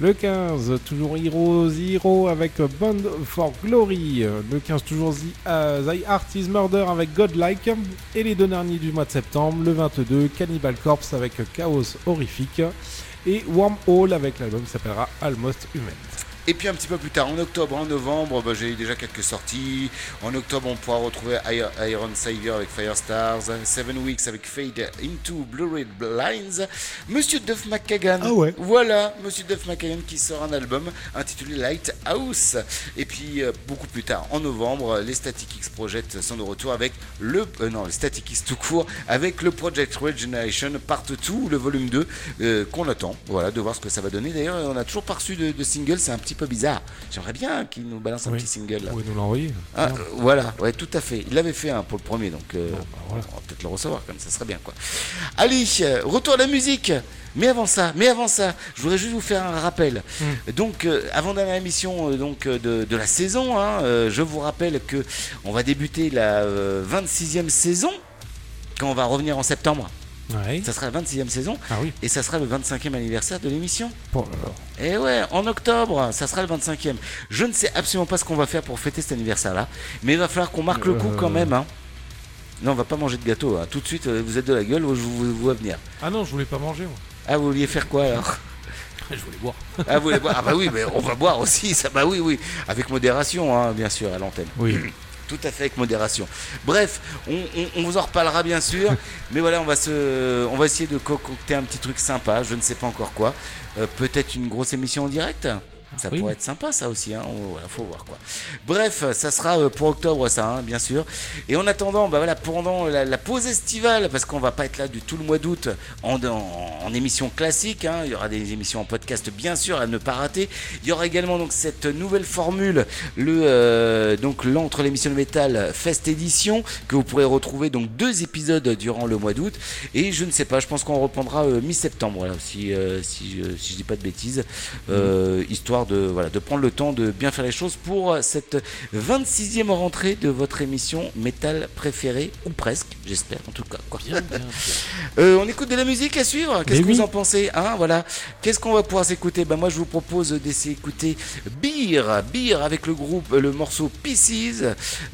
Le 15, toujours Hero Zero avec Band for Glory. Le 15, toujours The, euh, The Art is Murder avec Godlike. Et les deux derniers du mois de septembre, le 22, Cannibal Corpse avec Chaos Horrifique. Et Wormhole avec l'album qui s'appellera Almost Human. Et puis un petit peu plus tard, en octobre, en novembre, bah, j'ai eu déjà quelques sorties. En octobre, on pourra retrouver Iron Savior avec Firestars, Seven Weeks avec Fade Into Blurred Blinds, Monsieur Duff McKagan. Ah ouais. Voilà, Monsieur Duff McKagan qui sort un album intitulé Lighthouse. Et puis euh, beaucoup plus tard, en novembre, les Static X Project sont de retour avec le euh, non, les Static X tout court avec le Project Regeneration Part 2, le volume 2 euh, qu'on attend. Voilà, de voir ce que ça va donner. D'ailleurs, on a toujours pas reçu de, de single, c'est un petit peu bizarre. J'aimerais bien qu'il nous balance un Oui. petit single. là. Vous pouvez nous l'envoyer Ah, euh, voilà, ouais, tout à fait. Il l'avait fait un pour le premier, donc euh, bah voilà. on va peut-être le recevoir, comme ça serait bien, quoi. Allez, euh, retour à la musique. Mais avant ça, mais avant ça, je voudrais juste vous faire un rappel. Hmm. Donc, euh, avant dernière émission euh, donc de, de la saison, hein, euh, je vous rappelle que on va débuter la euh, 26e saison quand on va revenir en septembre. Ouais. Ça sera la 26e saison Ah oui. et ça sera le 25e anniversaire de l'émission. Bon. Et ouais, en octobre, ça sera le 25e. Je ne sais absolument pas ce qu'on va faire pour fêter cet anniversaire-là, mais il va falloir qu'on marque le coup Euh. quand même. Hein. Non, on va pas manger de gâteau. hein. Tout de suite, euh, vous êtes de la gueule, je vous vous vois venir. Ah non, je voulais pas manger, moi. Ah, vous vouliez faire quoi alors? Je voulais boire. Ah, vous voulez boire? Ah bah oui, mais on va boire aussi. Ça, bah oui, oui, avec modération, hein, bien sûr, à l'antenne. Oui. Tout à fait avec modération. Bref, on, on- on vous en reparlera bien sûr, mais voilà, on va se, on va essayer de concocter un petit truc sympa. Je ne sais pas encore quoi. Euh, Peut-être une grosse émission en direct? Ça Oui. pourrait être sympa, ça aussi. Hein. On- voilà, faut voir quoi. Bref, ça sera euh, pour octobre, ça, hein, bien sûr. Et en attendant, bah voilà, pendant la, la pause estivale, parce qu'on va pas être là du tout le mois d'août en, en- en émission classique. hein. Il y aura des émissions en podcast, bien sûr, à ne pas rater. Il y aura également donc cette nouvelle formule, le euh, donc l'entre l'émission de métal Fest Edition, que vous pourrez retrouver donc deux épisodes durant le mois d'août. Et je ne sais pas, je pense qu'on reprendra euh, mi-septembre, voilà, si euh, si, si je dis pas de bêtises, euh, histoire de voilà de prendre le temps de bien faire les choses pour cette 26e rentrée de votre émission métal préférée ou presque, j'espère en tout cas. Quoi. Euh, on écoute de la musique à suivre? Qu'est-ce que oui. vous en pensez hein, voilà. Qu'est-ce qu'on va pouvoir s'écouter? Ben, Moi, je vous propose d'essayer d'écouter Beer. Beer avec le groupe, le morceau Pieces.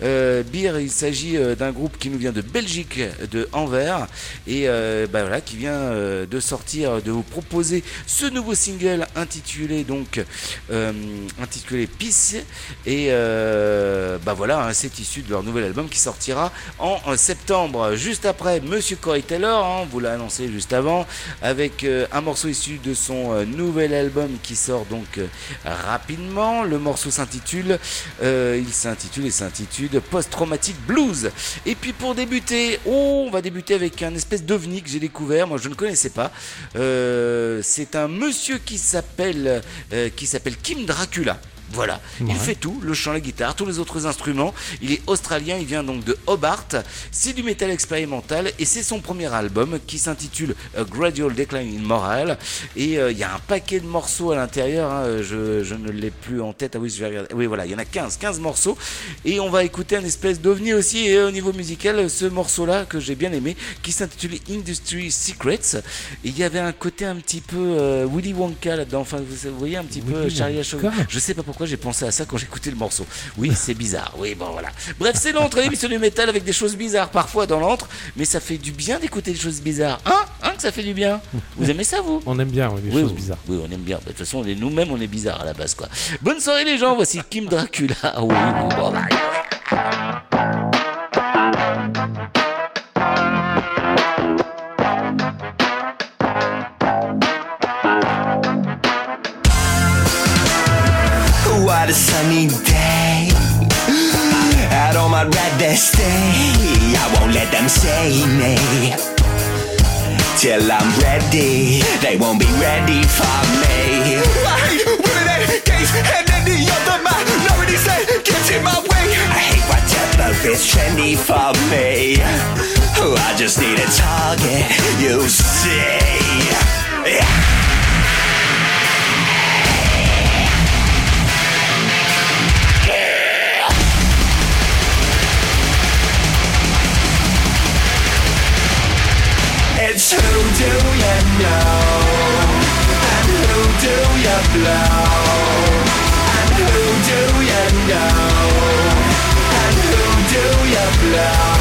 Euh, Beer, il s'agit euh, d'un groupe qui nous vient de Belgique, de Anvers, et euh, ben, voilà, qui vient de sortir, de vous proposer ce nouveau single intitulé donc euh, intitulé Peace. Et euh, bah voilà, hein, c'est issu de leur nouvel album qui sortira en, septembre. Juste après, Monsieur Corey Taylor, hein, vous l'a annoncé juste avant, avec euh, un morceau issu de son euh, nouvel album qui sort donc rapidement. Le morceau s'intitule, il s'intitule et s'intitule Post Traumatic Blues. Et puis pour débuter, oh, on va débuter avec un espèce d'ovni que j'ai découvert. Moi, je ne connaissais pas. C'est un monsieur qui s'appelle qui s'appelle Kim Dracula. Voilà, il fait tout, le chant, la guitare, tous les autres instruments. Il est australien, il vient donc de Hobart. C'est du métal expérimental et c'est son premier album qui s'intitule A Gradual Decline in Moral. Et euh, il y a un paquet de morceaux à l'intérieur. hein, je, je ne l'ai plus en tête. Ah oui, je vais regarder. Oui, voilà, il y en a 15, 15 morceaux. Et on va écouter un espèce d'ovni aussi. Et au niveau musical, ce morceau-là que j'ai bien aimé, qui s'intitule Industry Secrets. Et il y avait un côté un petit peu euh, Willy Wonka là-dedans. Enfin, vous, voyez un petit peu Charlie Wonka. Je sais pas pourquoi j'ai pensé à ça quand j'écoutais le morceau. Oui, c'est bizarre. Oui, bon, voilà. Bref, c'est l'entre l'émission du métal avec des choses bizarres parfois dans l'entre, mais ça fait du bien d'écouter des choses bizarres. Hein? Hein que ça fait du bien? Vous aimez ça, vous? On aime bien ouais, les oui, choses oui. bizarres. Oui, on aime bien. De toute façon, nous-mêmes, on est bizarres à la base, quoi. Bonne soirée, les gens. Voici Kim Dracula. Ah oui, oui, bon, bah, What a sunny day. All my I'd rather stay. I won't let them say nay. Till I'm ready, they won't be ready for me. I hate women and gays and any other minority that gets in my way. I hate whatever is trendy for me. I just need a target, you see. Yeah. It's who do you know? And who do you blow? And who do you know? And who do you blow?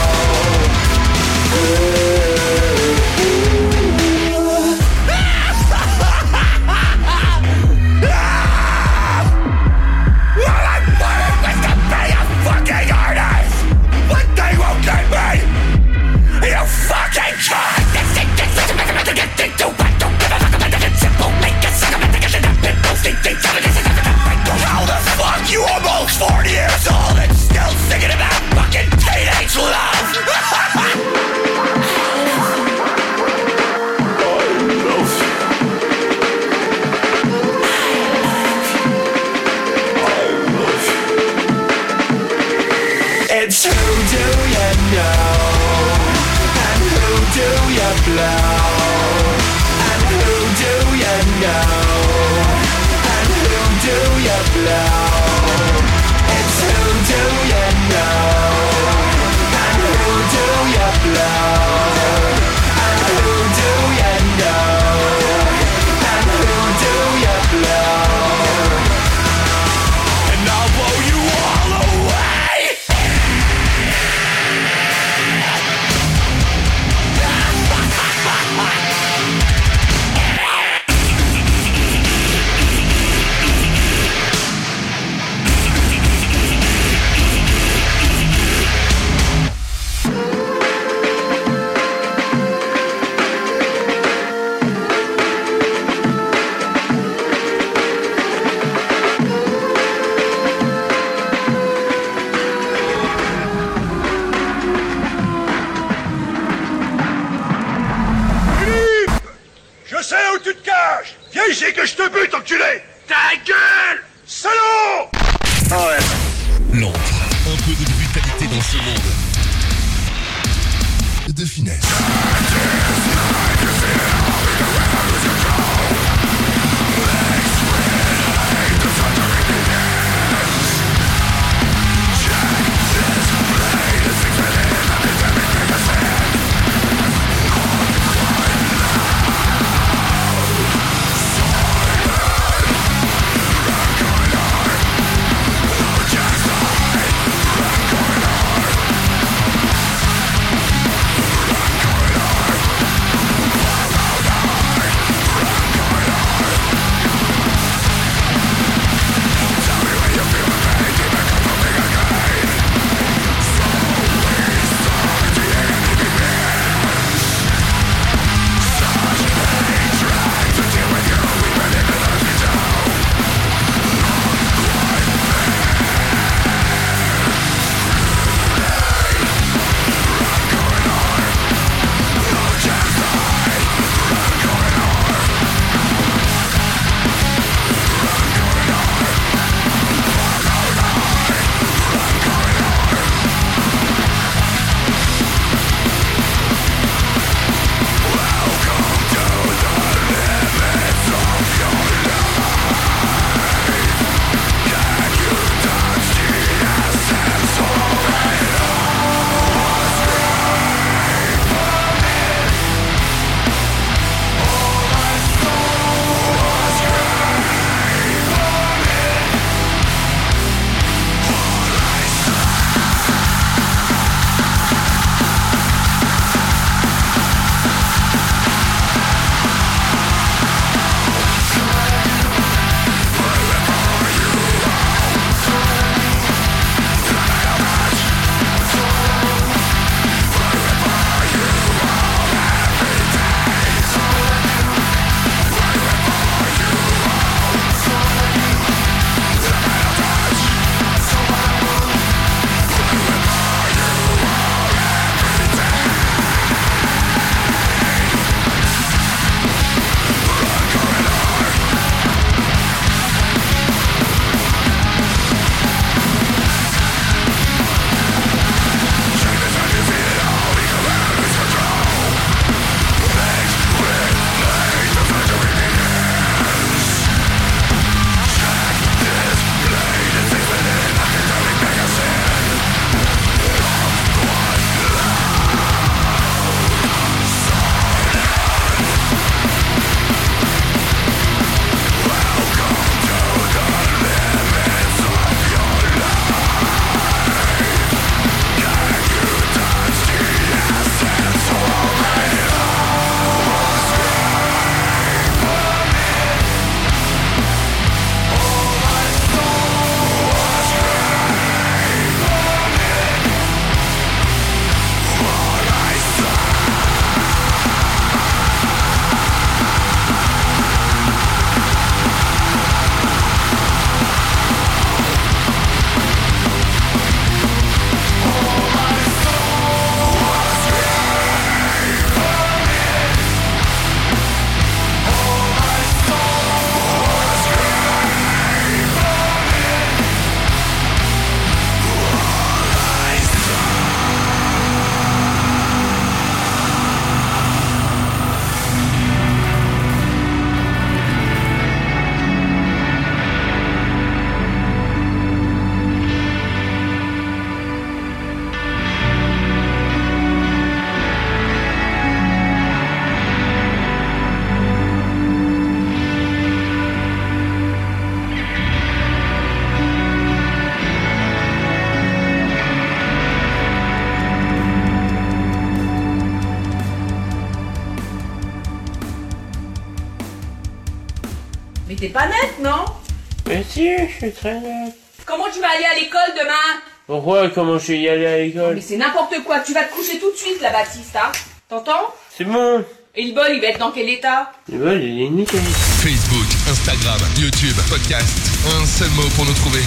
Comment tu vas aller à l'école demain? Pourquoi? Comment je vais y aller à l'école? Mais c'est n'importe quoi, tu vas te coucher tout de suite, la Baptiste, hein T'entends? C'est bon. Et le bol, il va être dans quel état? Le bol, il est nickel. Facebook, Instagram, YouTube, podcast. Un seul mot pour nous trouver.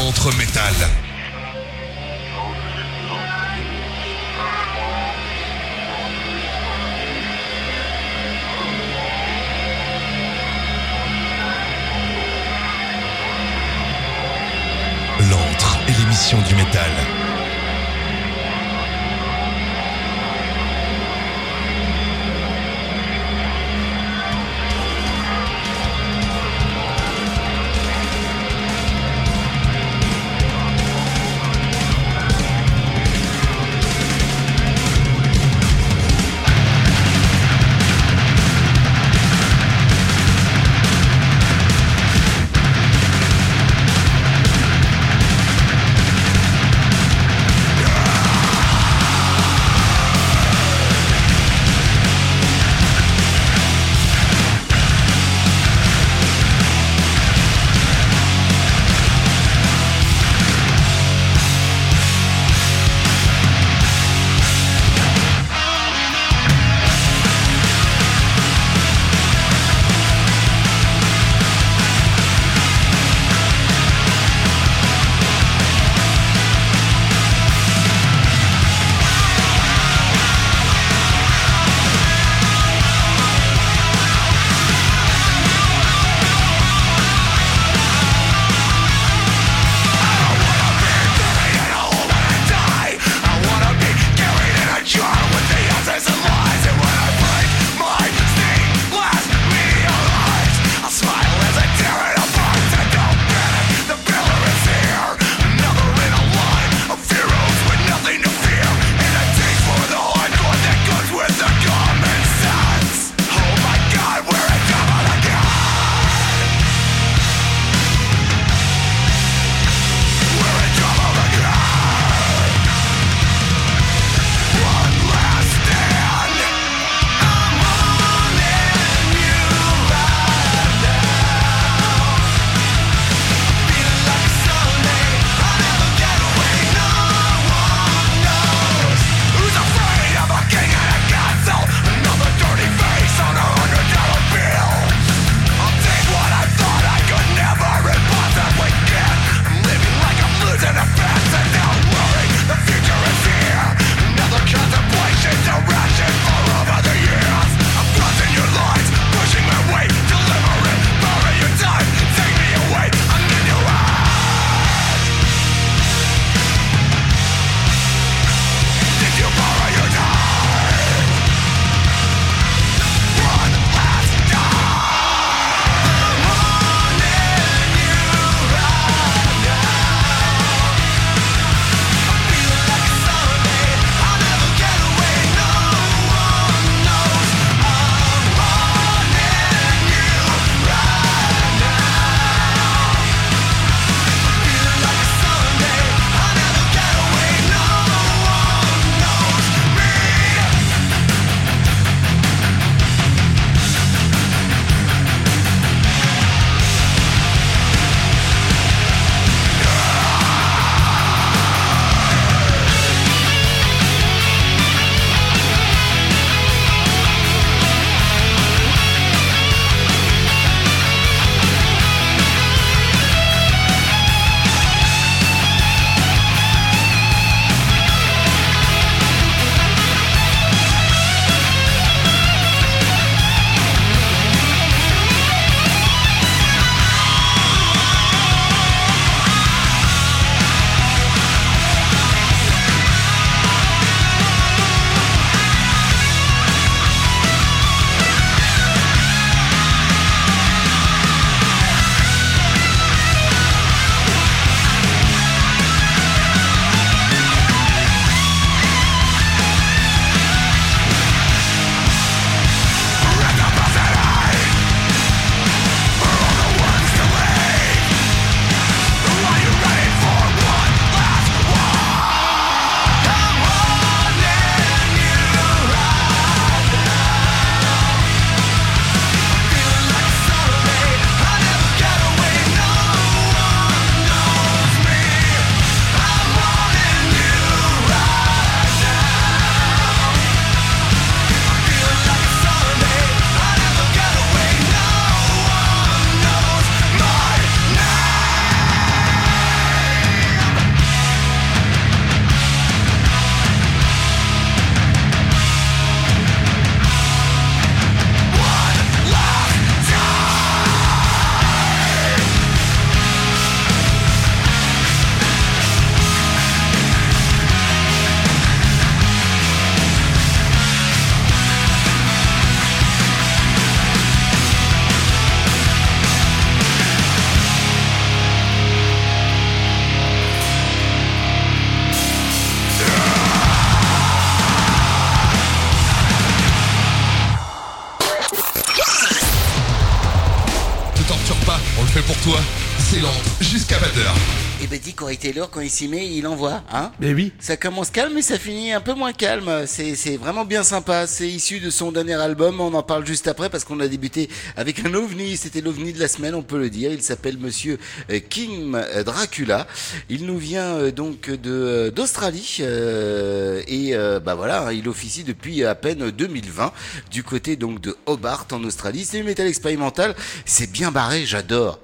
Entre métal. Du métal. Corey Taylor quand il s'y met, il envoie, hein Mais oui. Ça commence calme mais ça finit un peu moins calme. C'est vraiment bien sympa. C'est issu de son dernier album. On en parle juste après parce qu'on a débuté avec un ovni. C'était l'ovni de la semaine, on peut le dire. Il s'appelle Monsieur euh, King Dracula. Il nous vient euh, donc de euh, d'Australie euh, et euh, bah voilà, il officie depuis à peine 2020 du côté donc de Hobart en Australie. C'est du métal expérimental. C'est bien barré, j'adore.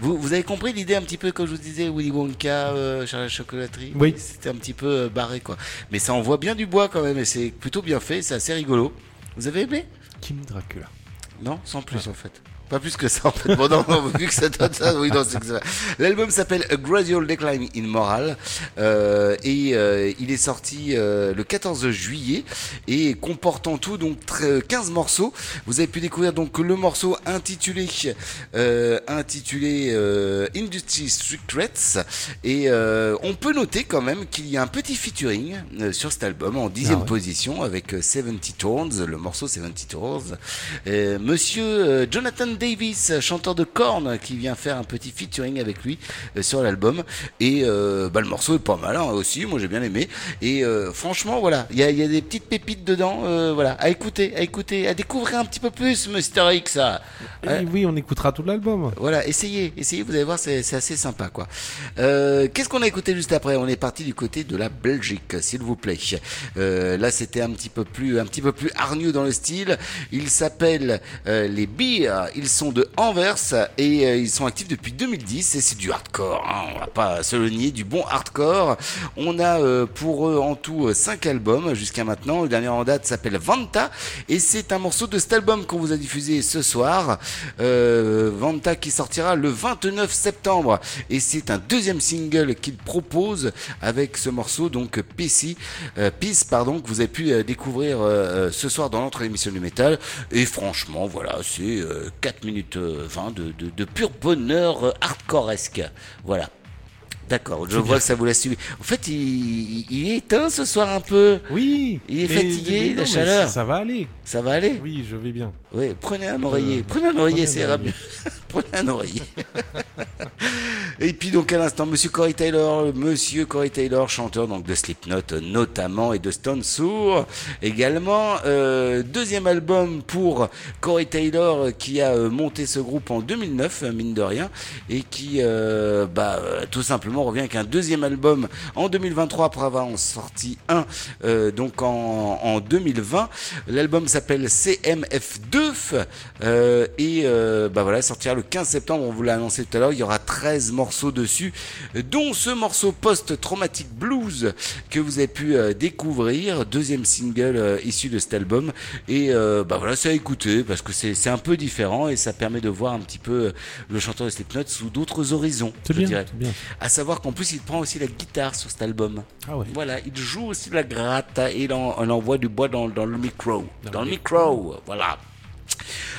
Vous, vous avez compris l'idée un petit peu comme je vous disais Willy Wonka, euh, Charlie la chocolaterie Oui. C'était un petit peu euh, barré quoi. Mais ça envoie bien du bois quand même et c'est plutôt bien fait, c'est assez rigolo. Vous avez aimé? Kim Dracula. Non, sans plus en fait. Pas plus que ça en fait. Bon non, non, vu que ça donne ça, oui non, c'est que ça. L'album s'appelle A Gradual Decline in Moral euh, et euh, il est sorti euh, le 14 juillet et comportant tout donc tr- 15 morceaux. Vous avez pu découvrir donc le morceau intitulé euh, intitulé euh, Industry Secrets et euh, on peut noter quand même qu'il y a un petit featuring euh, sur cet album en dixième Ah ouais. position avec euh, 70 Tones, le morceau 70 Tones. Euh, Monsieur euh, Jonathan Davis, chanteur de Korn, qui vient faire un petit featuring avec lui euh, sur l'album. Et euh, bah, le morceau est pas mal hein, aussi, moi j'ai bien aimé. Et euh, franchement, voilà, il y a, il y a des petites pépites dedans, voilà, à écouter, à écouter, à découvrir un petit peu plus, Mr. X. ça. Et oui, on écoutera tout l'album. Voilà, essayez, essayez, vous allez voir, c'est assez sympa, quoi. Euh, Qu'est-ce qu'on a écouté juste après? On est parti du côté de la Belgique, s'il vous plaît. Euh, là, c'était un petit peu plus, un petit peu plus hargneux dans le style. Ils s'appellent euh, les Beer. Ils sont de Anvers et euh, ils sont actifs depuis 2010 et c'est du hardcore. Hein, on va pas se le nier, du bon hardcore. On a euh, pour eux en tout 5 albums jusqu'à maintenant. Le dernier en date s'appelle Vanta et c'est un morceau de cet album qu'on vous a diffusé ce soir. Euh, Vanta qui sortira le 29 septembre et c'est un deuxième single qu'il propose avec ce morceau donc PC, euh, Peace pardon que vous avez pu euh, découvrir euh, euh, ce soir dans l'entre émission du métal et franchement voilà c'est euh, 4 minutes euh, 20 de, de, de pur bonheur euh, hardcoreesque voilà D'accord, je vois que ça vous l'a suivi. En fait, il, il est éteint ce soir un peu. Oui. Il est fatigué, la chaleur. Ça, va aller. Ça va aller? Oui, je vais bien. Oui, prenez un oreiller. Euh, prenez un oreiller, c'est mieux. prenez un oreiller. Et puis donc à l'instant, Monsieur Corey Taylor, Monsieur Corey Taylor, chanteur donc de Slipknot notamment et de Stone Sour également. Euh, deuxième album pour Corey Taylor qui a euh, monté ce groupe en 2009 euh, mine de rien et qui euh, bah tout simplement revient avec un deuxième album en 2023 après avoir en sorti un euh, donc en, en 2020. L'album s'appelle CMF2 euh, et euh, bah voilà sortira le 15 septembre. On vous l'a annoncé tout à l'heure. Il y aura 13 morceaux dessus, dont ce morceau post-traumatic blues que vous avez pu euh, découvrir, deuxième single issu de cet album. Et bah voilà, c'est à écouter parce que c'est un peu différent et ça permet de voir un petit peu le chanteur de Slipknot sous d'autres horizons. C'est bien. À savoir qu'en plus il prend aussi la guitare sur cet album. Ah ouais. Voilà, il joue aussi de la gratte et il, en- il envoie du bois dans, dans le micro. Dans le micro, voilà.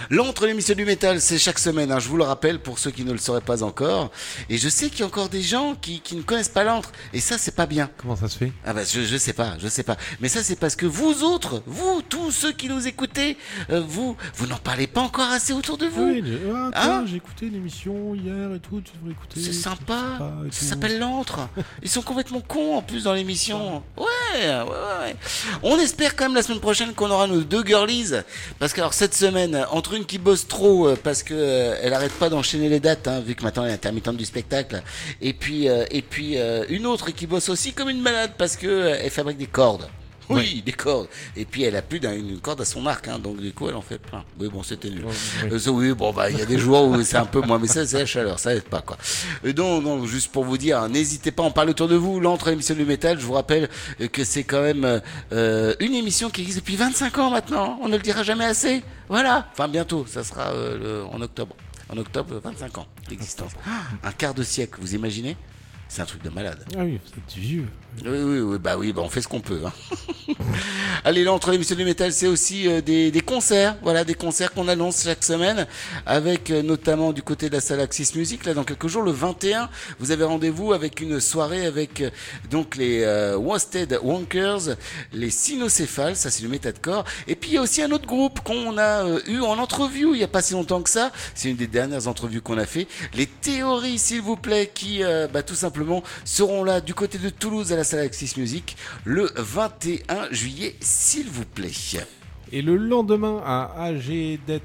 L'entre l'émission du métal, c'est chaque semaine, hein, je vous le rappelle pour ceux qui ne le sauraient pas encore. Et je sais qu'il y a encore des gens qui, qui ne connaissent pas l'entre. Et ça, c'est pas bien. Comment ça se fait? Ah bah je, je sais pas, je sais pas. Mais ça c'est parce que vous autres, vous, tous ceux qui nous écoutez, euh, vous, vous n'en parlez pas encore assez autour de vous. Oui, j'ai- ah, Hein? j'ai écouté l'émission hier et tout, tu devrais écouter. C'est sympa. Ça s'appelle l'antre. Ils sont complètement cons en plus dans l'émission. Ouais, ouais, ouais. On espère quand même la semaine prochaine qu'on aura nos deux girlies. Parce que alors cette semaine, entre une qui bosse trop euh, parce que euh, elle arrête pas d'enchaîner les dates, hein, vu que maintenant elle est intermittente du spectacle, et puis euh, et puis une autre qui bosse aussi comme une malade parce que euh, elle fabrique des cordes. Oui, des cordes. Et puis elle a plus d'une corde à son arc, hein, donc du coup elle en fait plein. Oui, bon, c'était nul. Euh, oui, bon, bah il y a des jours où c'est un peu moins, mais ça c'est la chaleur, ça aide pas quoi. Euh, donc, donc, juste pour vous dire, n'hésitez pas à en parler autour de vous. L'entre émission du métal, je vous rappelle euh, que c'est quand même euh, une émission qui existe depuis 25 ans maintenant. On ne le dira jamais assez. Voilà. Enfin bientôt, ça sera euh, le- en octobre. En octobre, 25 ans d'existence. Ah, Un quart de siècle, vous imaginez? C'est un truc de malade. Ah oui, vieux. Oui, oui, oui, bah oui, bah on fait ce qu'on peut. hein. Allez, là, entre l'émission du métal, c'est aussi euh, des, des concerts, voilà, des concerts qu'on annonce chaque semaine, avec euh, notamment du côté de la salle Axis Music, là, dans quelques jours, le 21, vous avez rendez-vous avec une soirée avec euh, donc les Wasted Wonkers, les Cynocéphales, ça c'est le métalcore, et puis il y a aussi un autre groupe qu'on a eu en entrevue il n'y a pas si longtemps que ça, c'est une des dernières entrevues qu'on a fait, les Théories, s'il vous plaît, qui bah, tout simplement seront là du côté de Toulouse à la salle Axis Music le 21 juillet, s'il vous plaît. Et le lendemain à Agedet.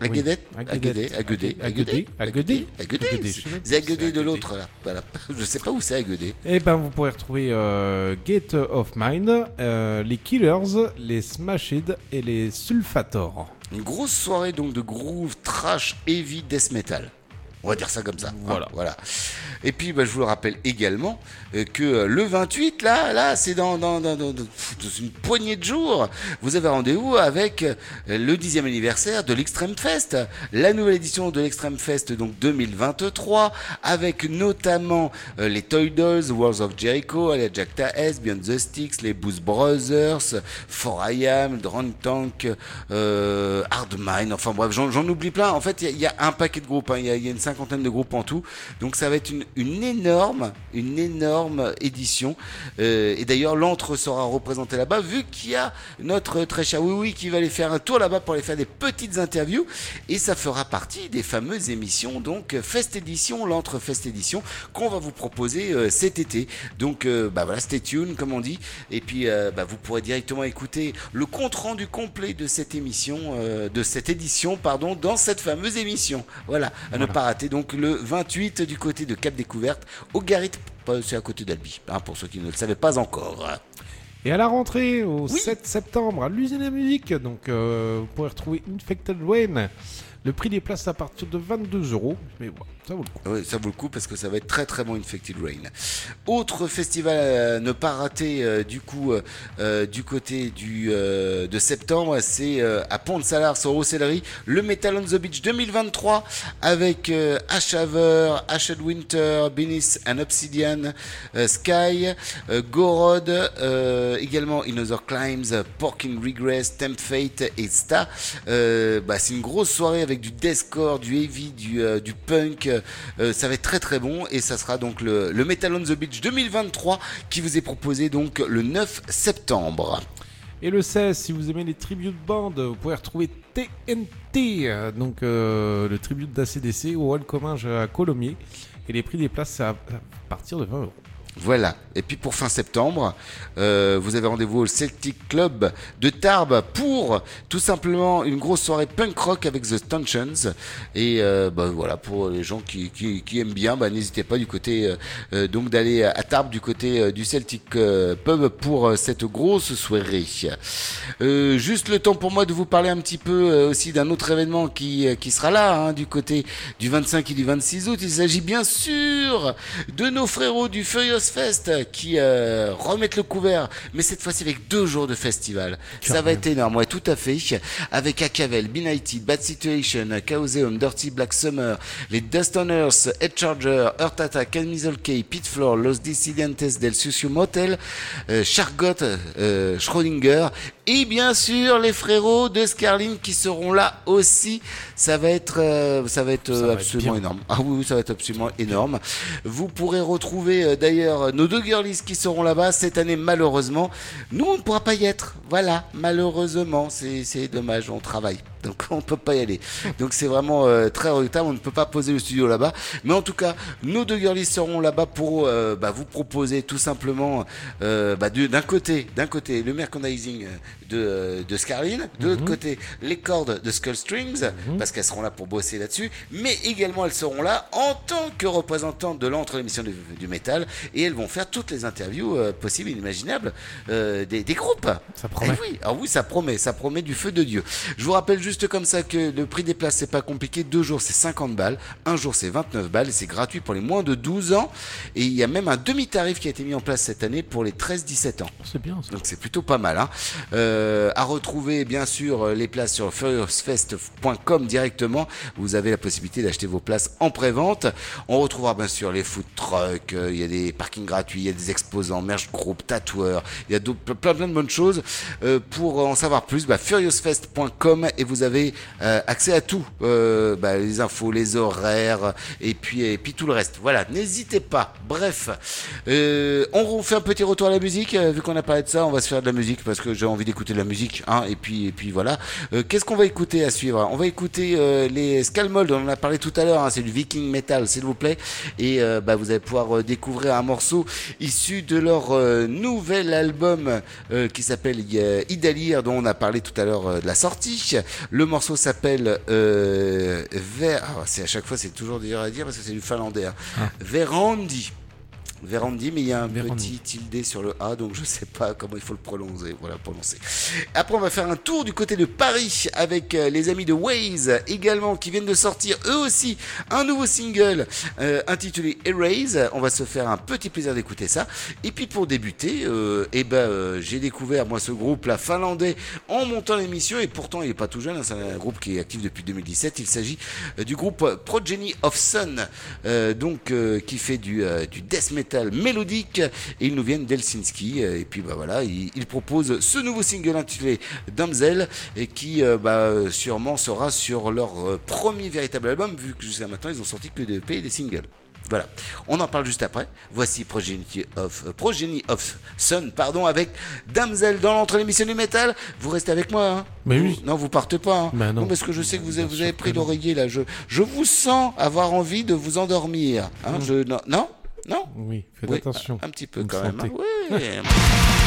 Aguedet, Aguedet, Aguedet, Aguedet, Aguedet, Aguedet, c'est Aguedet de l'autre là. Voilà. Je sais pas où c'est Aguedet. Et ben vous pourrez retrouver euh, Gate of Mine, euh, les Killers, les Smashed et les Sulfator. Une grosse soirée donc de groove trash heavy death metal. On va dire ça comme ça. Voilà. voilà. Et puis, bah, je vous le rappelle également euh, que euh, le 28, là, là, c'est dans, dans, dans, une poignée de jours. Vous avez rendez-vous avec euh, le dixième anniversaire de l'Extreme Fest, la nouvelle édition de l'Extreme Fest, donc 2023, avec notamment les Toy Dolls, Wars of Jericho, les Jack S, Beyond the Sticks, les Boost Brothers, 4IAM, Drone Tank, Hardmine, enfin bref, j'en oublie plein. En fait, il y, a- il y a un paquet de groupes, hein. il y, y a une cinquantaine de groupes en tout. Donc ça va être une, une énorme, une énorme édition. Euh, et d'ailleurs, l'antre sera représenté là-bas, vu qu'il y a notre très cher Oui Oui qui va aller faire un tour là-bas pour aller faire des petites interviews. Et ça fera partie des fameuses émissions, donc Fest Edition, l'antre Fest Edition, qu'on va vous proposer euh, cet été. Donc euh, bah voilà, stay tuned, comme on dit. Et puis euh, bah, vous pourrez directement écouter le compte rendu complet de cette émission, de cette édition, pardon, dans cette fameuse émission. Voilà, à ne pas rater. Donc le 28 du côté de Cap Découverte, au Garit, c'est à côté d'Albi, hein, pour ceux qui ne le savaient pas encore. Et à la rentrée, au 7 septembre, à l'usine à musique, donc euh, vous pourrez retrouver Infected Rain. Le prix des places à partir de 22 euros. Mais voilà, ça vaut le coup. Ça vaut le coup parce que ça va être très très bon Infected Rain. Autre festival à ne pas rater euh, du coup euh, euh, du côté de septembre, c'est à Pont-de-Salars sur Rosellerie, le Metal on the Beach 2023 avec euh, Ashaver, Ashed Winter, Beneath and Obsidian, Sky, Gorod, également In Other Climbs, Porking Regress, Temp Fate et Sta. Bah, c'est une grosse soirée avec du deathcore, du heavy, du punk. Euh, ça va être très très bon et ça sera donc le, Metal on the Beach 2023 qui vous est proposé donc le 9 septembre. Et le 16, si vous aimez les tributes bandes, vous pouvez retrouver TNT, donc euh, le tribute d'ACDC au hall à Colomiers. Et les prix des places, c'est à partir de 20 euros. Voilà. Et puis pour fin septembre, euh, vous avez rendez-vous au Celtic Club de Tarbes pour tout simplement une grosse soirée punk rock avec The Stanchions. Et euh, bah, voilà, pour les gens qui, aiment bien, bah, n'hésitez pas du côté euh, donc d'aller à Tarbes du côté du Celtic Pub pour cette grosse soirée. Juste le temps pour moi de vous parler un petit peu aussi d'un autre événement qui, qui sera là, hein, du côté du 25 et du 26 août. Il s'agit bien sûr de nos frérots du Furious Fest qui euh, remettent le couvert, mais cette fois-ci avec deux jours de festival. Ça va être énorme, ouais, tout à fait. Avec Acavel, Benighted, Bad Situation, Chaoseum, Dirty Black Summer, les Dustoners, Head Charger, Earth Attack, Camisole K, Pit Floor, Los Dissidentes del Sucio Motel, euh, Chargot, euh, Schrödinger, et bien sûr les frérots de Scarlin qui seront là aussi. Ça va être, euh, ça va être euh, va être absolument énorme. Ah oui, ça va être absolument énorme. Vous pourrez retrouver euh, d'ailleurs nos deux girlies qui seront là-bas cette année malheureusement. Nous, on ne pourra pas y être. Voilà, malheureusement, c'est dommage, on travaille. Donc on peut pas y aller. Donc c'est vraiment euh, très regrettable, on ne peut pas poser le studio là-bas. Mais en tout cas, nos deux girlies seront là-bas pour euh, bah, vous proposer tout simplement euh, bah, d'un côté, d'un côté le merchandising de, de Scarlin, de l'autre côté les cordes de Skull Strings, parce qu'elles seront là pour bosser là-dessus, mais également elles seront là en tant que représentantes de l'entre l'émission du, du métal et elles vont faire toutes les interviews euh, possibles et inimaginables euh, des, des groupes. Ça promet. Eh oui, ah oui, ça promet, ça promet du feu de Dieu. Je vous rappelle juste comme ça que le prix des places, c'est pas compliqué. Deux jours, c'est 50 balles. Un jour, c'est 29 balles. et C'est gratuit pour les moins de 12 ans. Et il y a même un demi-tarif qui a été mis en place cette année pour les 13-17 ans. C'est bien ça. Donc c'est plutôt pas mal. Hein. Euh, à retrouver bien sûr euh, les places sur furiousfest.com directement. Vous avez la possibilité d'acheter vos places en pré-vente. On retrouvera bien sûr les food trucks. Il y a des gratuits, il y a des exposants, merch group, tatoueurs. Il y a plein plein de bonnes choses. Euh, pour en savoir plus, bah, furiousfest.com et vous avez euh, accès à tout. Euh, bah, les infos, les horaires et puis et puis tout le reste. Voilà, n'hésitez pas. Bref, on fait un petit retour à la musique. Vu qu'on a parlé de ça, on va se faire de la musique parce que j'ai envie d'écouter de la musique. Hein, et puis et puis voilà. Qu'est-ce qu'on va écouter à suivre? On va écouter les Skalmold. On en a parlé tout à l'heure. hein, C'est du Viking metal, s'il vous plaît. Et bah, vous allez pouvoir découvrir un morceau issu de leur euh, nouvel album euh, qui s'appelle euh, Idalir, dont on a parlé tout à l'heure euh, de la sortie. Le morceau s'appelle euh, Ver. ah, c'est à chaque fois c'est toujours dur à dire parce que c'est du finlandais. Hein. Verandi. Verandi, mais il y a un petit tilde sur le A, donc je sais pas comment il faut le prononcer. Voilà, prononcer. Après, on va faire un tour du côté de Paris avec euh, les amis de Waze également qui viennent de sortir eux aussi un nouveau single euh, intitulé Erase. On va se faire un petit plaisir d'écouter ça. Et puis pour débuter, euh, eh ben euh, j'ai découvert moi ce groupe là finlandais en montant l'émission et pourtant il est pas tout jeune. hein, c'est un groupe qui est actif depuis 2017. Il s'agit du groupe Progeny of Sun, donc qui fait du, du death metal mélodique et ils nous viennent d'Helsinki et puis bah voilà ils, ils proposent ce nouveau single intitulé Damsel et qui euh, bah, sûrement sera sur leur euh, premier véritable album vu que jusqu'à maintenant ils ont sorti que des EP et des singles. Voilà, on en parle juste après. Voici Progeny of, euh, Progeny of Sun, pardon, avec Damsel dans l'entre l'émission du métal. Vous restez avec moi, hein Mais oui. Non, vous partez pas. Hein Bah non. parce que je sais que vous avez, vous pris non. l'oreiller là. Je, je vous sens avoir envie de vous endormir. Hein, je, non, non, non. Oui, faites Oui, attention. Un petit peu Vous quand me même. hein. Oui.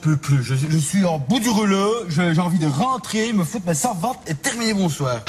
peux plus. Je, suis en bout du rouleau. J'ai envie de rentrer, me foutre ma servante et terminer mon soir.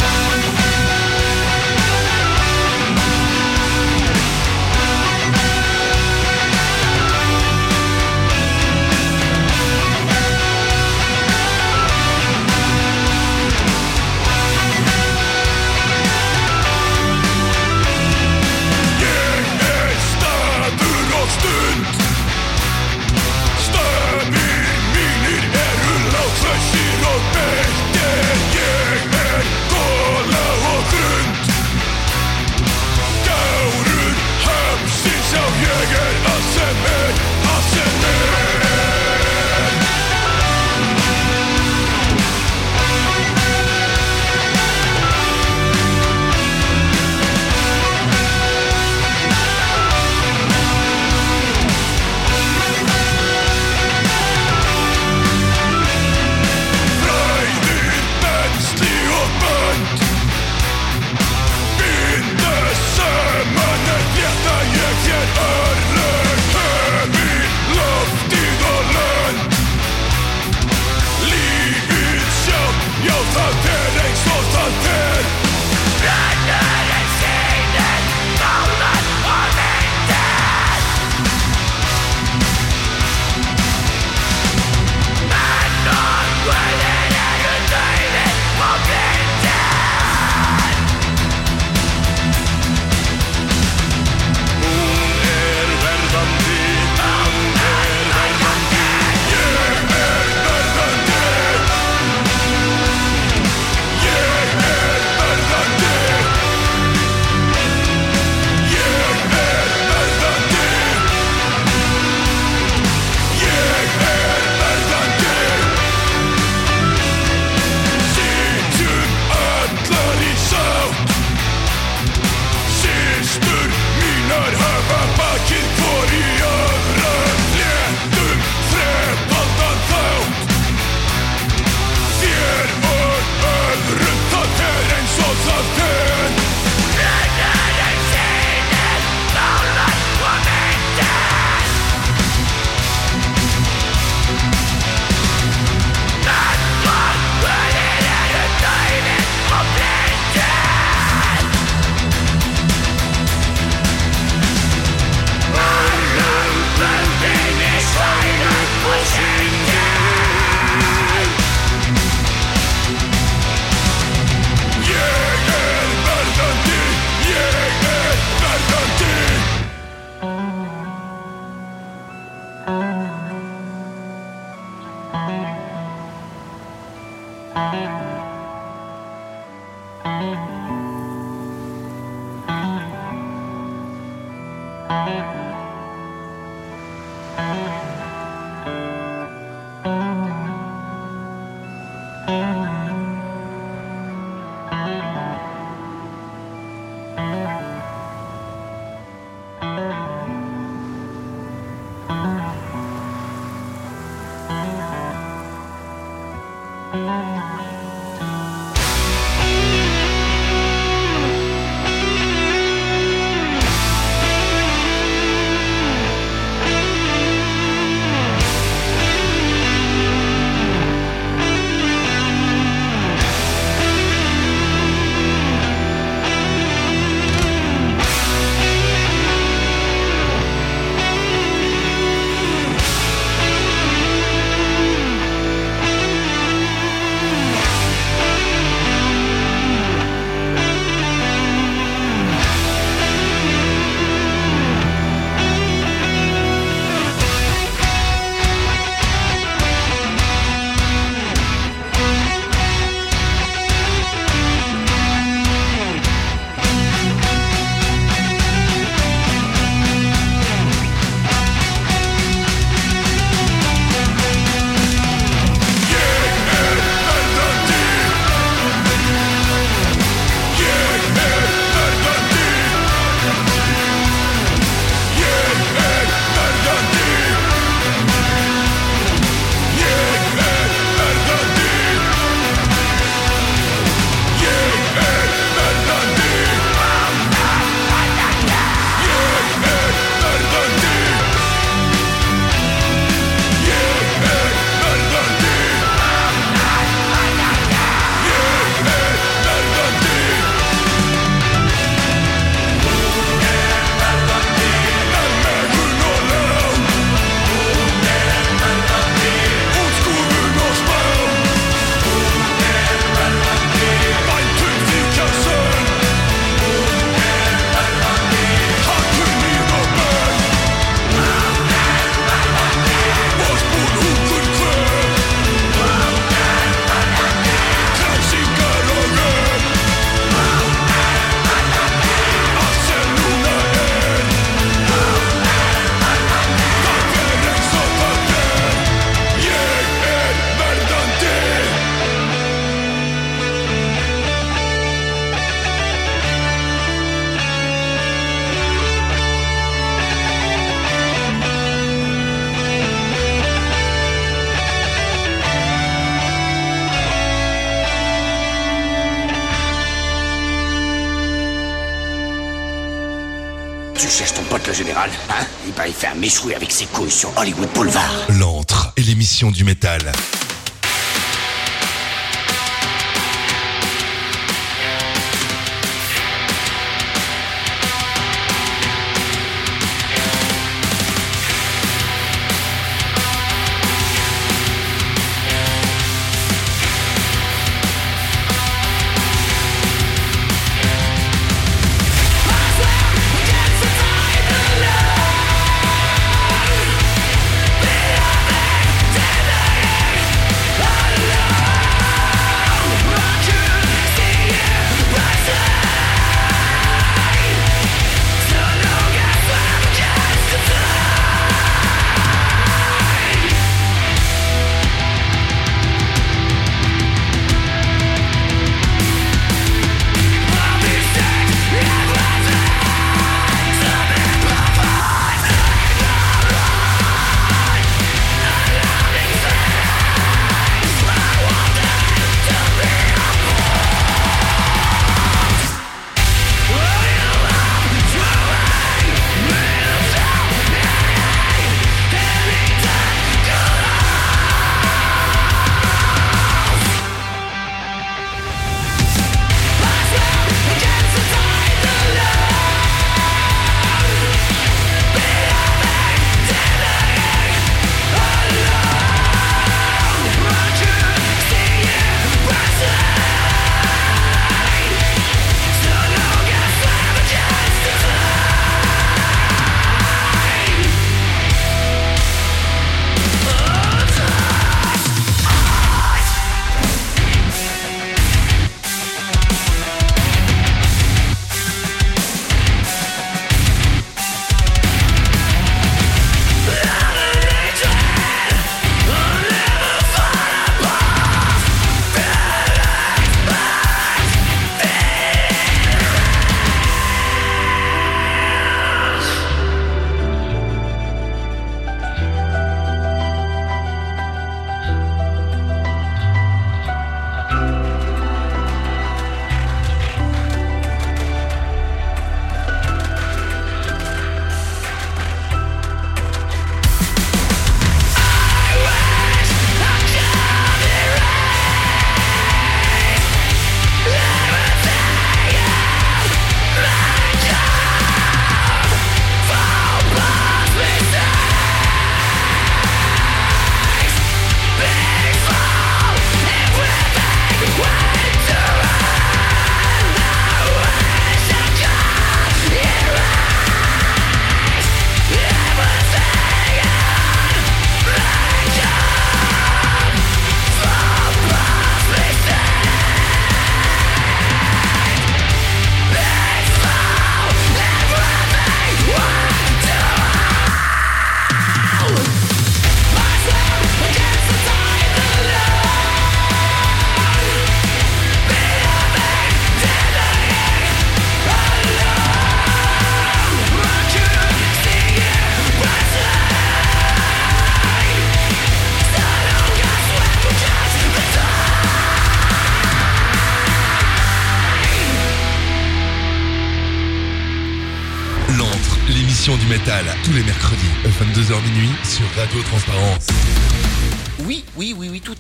Avec ses couilles sur Hollywood Boulevard. L'antre et l'émission du métal.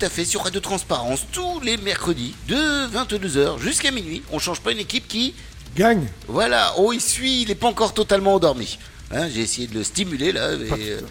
À fait, sur Radio Transparence, tous les mercredis, de 22h jusqu'à minuit. On change pas une équipe qui... Gagne Voilà, oh, il suit, il n'est pas encore totalement endormi. Hein, J'ai essayé de le stimuler là. mais, euh,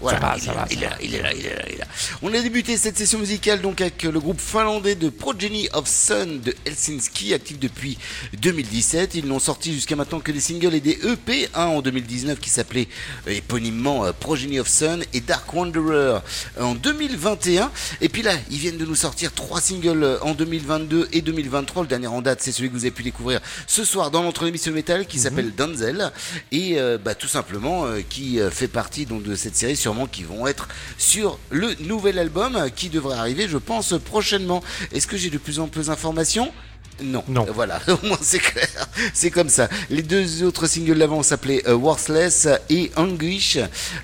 voilà, va, il, ça est va, ça il est là, il est là, il est là, il est là. On a débuté cette session musicale donc avec le groupe finlandais de Progeny of Sun de Helsinki, actif depuis 2017. Ils n'ont sorti jusqu'à maintenant que des singles et des EP, un en 2019 qui s'appelait euh, éponymement euh, Progeny of Sun et Dark Wanderer euh, en 2021. Et puis là, ils viennent de nous sortir trois singles euh, en 2022 et 2023. Le dernier en date, c'est celui que vous avez pu découvrir ce soir dans l'entre émission métal qui s'appelle Danzel et euh, bah, tout simplement euh, qui euh, fait partie donc de cette série sûrement qui vont être sur le nouvel album euh, qui devrait arriver je pense prochainement. Est-ce que j'ai de plus en plus d'informations Non. Non. Voilà, au moins c'est clair. C'est comme ça. Les deux autres singles d'avant s'appelaient euh, Worthless et Anguish.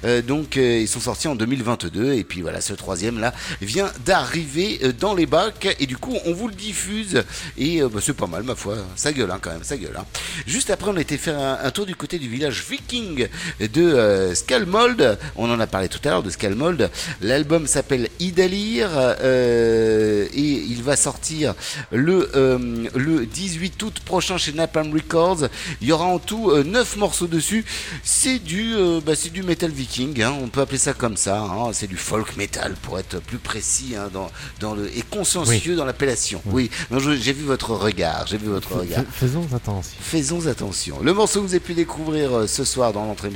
Euh, donc euh, ils sont sortis en 2022 et puis voilà, ce troisième là vient d'arriver euh, dans les bacs et du coup on vous le diffuse et euh, bah, c'est pas mal ma foi. Ça gueule hein, quand même, ça gueule. hein. Juste après on a été faire un, un tour du côté du village viking de euh, Skalmold. On en a parlé tout à l'heure de Skalmold. L'album s'appelle Idalir euh, et il va sortir le, euh, le 18 août prochain chez Napalm Records. Il y aura en tout 9 morceaux dessus. C'est du, euh, bah, c'est du metal viking, hein, on peut appeler ça comme ça. hein. C'est du folk metal pour être plus précis hein, dans, dans le, et consciencieux dans l'appellation. Oui, Non, j'ai vu votre regard, j'ai vu votre regard. Fais- Faisons attention. Faisons attention. Le morceau que vous avez pu découvrir euh, ce soir dans l'entrée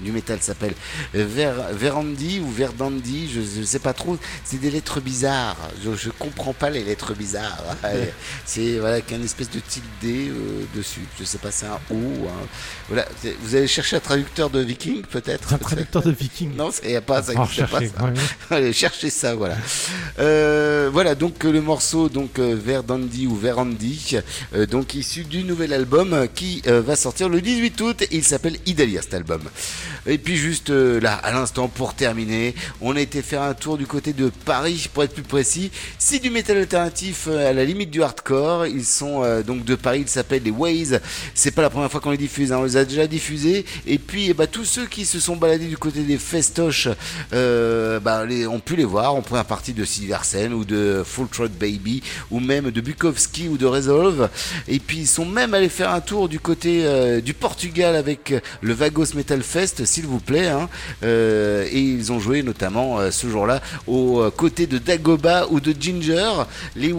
du métal s'appelle euh, Ver, Verandi ou Verdandi, je ne sais pas trop. C'est des lettres bizarres. Je, je comprends pas les lettres bizarres. C'est voilà qu'un espèce de tilde euh, dessus. Je sais pas, c'est un O. ou un- Voilà. Vous allez chercher un traducteur de Viking peut-être. Un traducteur de Viking. Non, il n'y a pas ça. Pas, ça. ouais. Allez, cherchez ça, voilà. Euh, voilà, donc euh, le morceau, donc Verdandi ou Verandi, donc issu du nouvel album qui va sortir le 18 août. Et il s'appelle Idalia cet album. Et puis juste là, à l'instant, pour terminer, on a été faire un tour du côté de Paris, pour être plus précis. C'est du métal alternatif à la limite du hardcore. Ils sont euh, donc de Paris, ils s'appellent les Ways. C'est pas la première fois qu'on les diffuse, hein, on les a déjà diffusés. Et puis, eh ben, tous ceux qui se sont baladés du côté des festoches, euh, bah, les, ont pu les voir en première partie de Sylvie Larsen ou de Full Trot Baby ou même de Bukowski ou de Resolve. Et puis, ils sont même allés faire un tour du côté euh, du Portugal avec le Vagos Metal Fest, s'il vous plaît. hein. Euh, et ils ont joué notamment euh, ce jour-là aux euh, côtés de Dagoba ou de Ginger. Les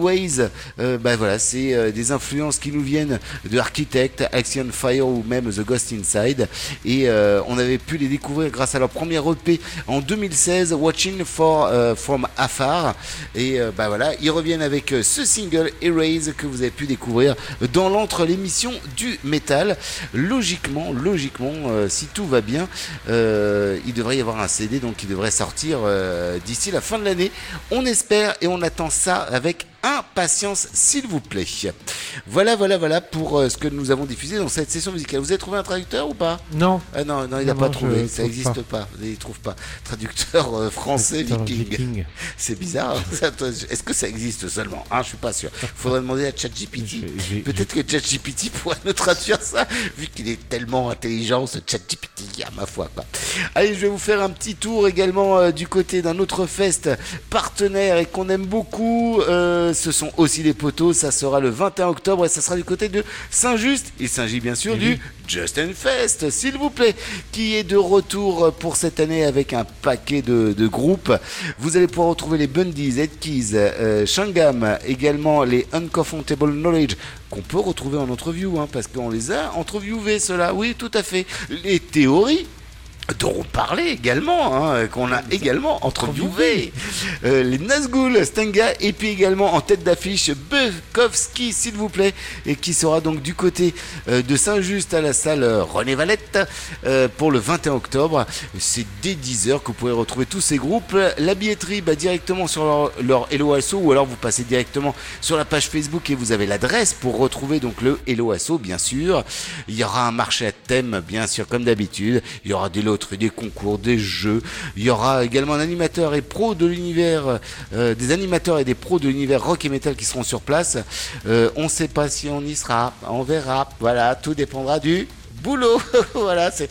euh, bah voilà, c'est euh, des influences qui nous viennent de Architect, Action Fire ou même The Ghost Inside. Et euh, on avait pu les découvrir grâce à leur premier EP en 2016, Watching for euh, from Afar. Et bah voilà, ils reviennent avec ce single Erase que vous avez pu découvrir dans l'entre l'émission du métal. Logiquement, logiquement, si tout va bien, il devrait y avoir un CD donc qui devrait sortir d'ici la fin de l'année. On espère et on attend ça avec impatience, s'il vous plaît. Voilà, voilà, voilà pour euh, ce que nous avons diffusé dans cette session musicale. Vous avez trouvé un traducteur ou pas? Non. Ah non, non, il n'a Non, pas non, trouvé. je Ça trouve n'existe pas. Il ne trouve pas. Traducteur euh, français viking. viking. C'est bizarre. Ça, toi, Est-ce que ça existe seulement? Ah, Je suis pas sûr. Il faudrait demander à ChatGPT. Peut-être que ChatGPT pourrait nous traduire ça, vu qu'il est tellement intelligent, ce ChatGPT, à ma foi. Quoi. Allez, je vais vous faire un petit tour également euh, du côté d'un autre fest partenaire et qu'on aime beaucoup. Euh, ce sont aussi les poteaux. Ça sera le 21 octobre et ça sera du côté de Saint-Just. Il s'agit bien sûr du Justin Fest, s'il vous plaît, qui est de retour pour cette année avec un paquet de, de groupes. Vous allez pouvoir retrouver les Bundies, Ed Keys, euh, Shangam, également les Uncomfortable Knowledge qu'on peut retrouver en entreview, hein, parce qu'on les a entreviewés, ceux-là. Oui, tout à fait. Les théories dont on parlait également, hein, qu'on a également interviewé. Euh, les Nazgûl, Stenga, et puis également en tête d'affiche Bukowski, s'il vous plaît, et qui sera donc du côté euh, de Saint-Just à la salle euh, René Valette euh, pour le 21 octobre. C'est dès 10h que vous pourrez retrouver tous ces groupes. La billetterie, bah, directement sur leur, leur Hello Asso, ou alors vous passez directement sur la page Facebook et vous avez l'adresse pour retrouver donc le Hello Asso, bien sûr. Il y aura un marché à thème, bien sûr, comme d'habitude. Il y aura des des concours, des jeux. Il y aura également euh, des animateurs et des pros de l'univers rock et metal qui seront sur place. Euh, on ne sait pas si on y sera, on verra. Voilà, tout dépendra du boulot. voilà, c'est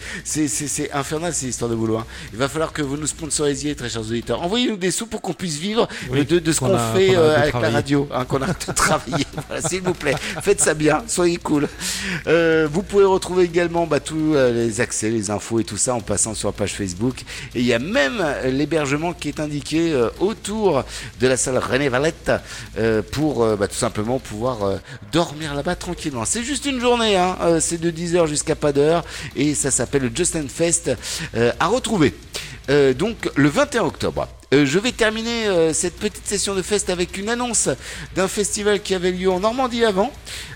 infernal ces histoires de boulot. hein. Il va falloir que vous nous sponsorisiez, très chers auditeurs. Envoyez-nous des sous pour qu'on puisse vivre Oui, de, de ce qu'on fait euh, avec la radio, hein, qu'on a travailler. Voilà, S'il vous plaît, faites ça bien, soyez cool. Euh, vous pouvez retrouver également bah, tous euh, les accès, les infos et tout ça en passant sur la page Facebook. Et il y a même l'hébergement qui est indiqué autour de la salle René Valette pour bah, tout simplement pouvoir dormir là-bas tranquillement. C'est juste une journée, hein, c'est de 10h jusqu'à et ça s'appelle le Justin Fest euh, à retrouver. Euh, donc le 21 octobre. Euh, je vais terminer euh, cette petite session de fest avec une annonce d'un festival qui avait lieu en Normandie avant,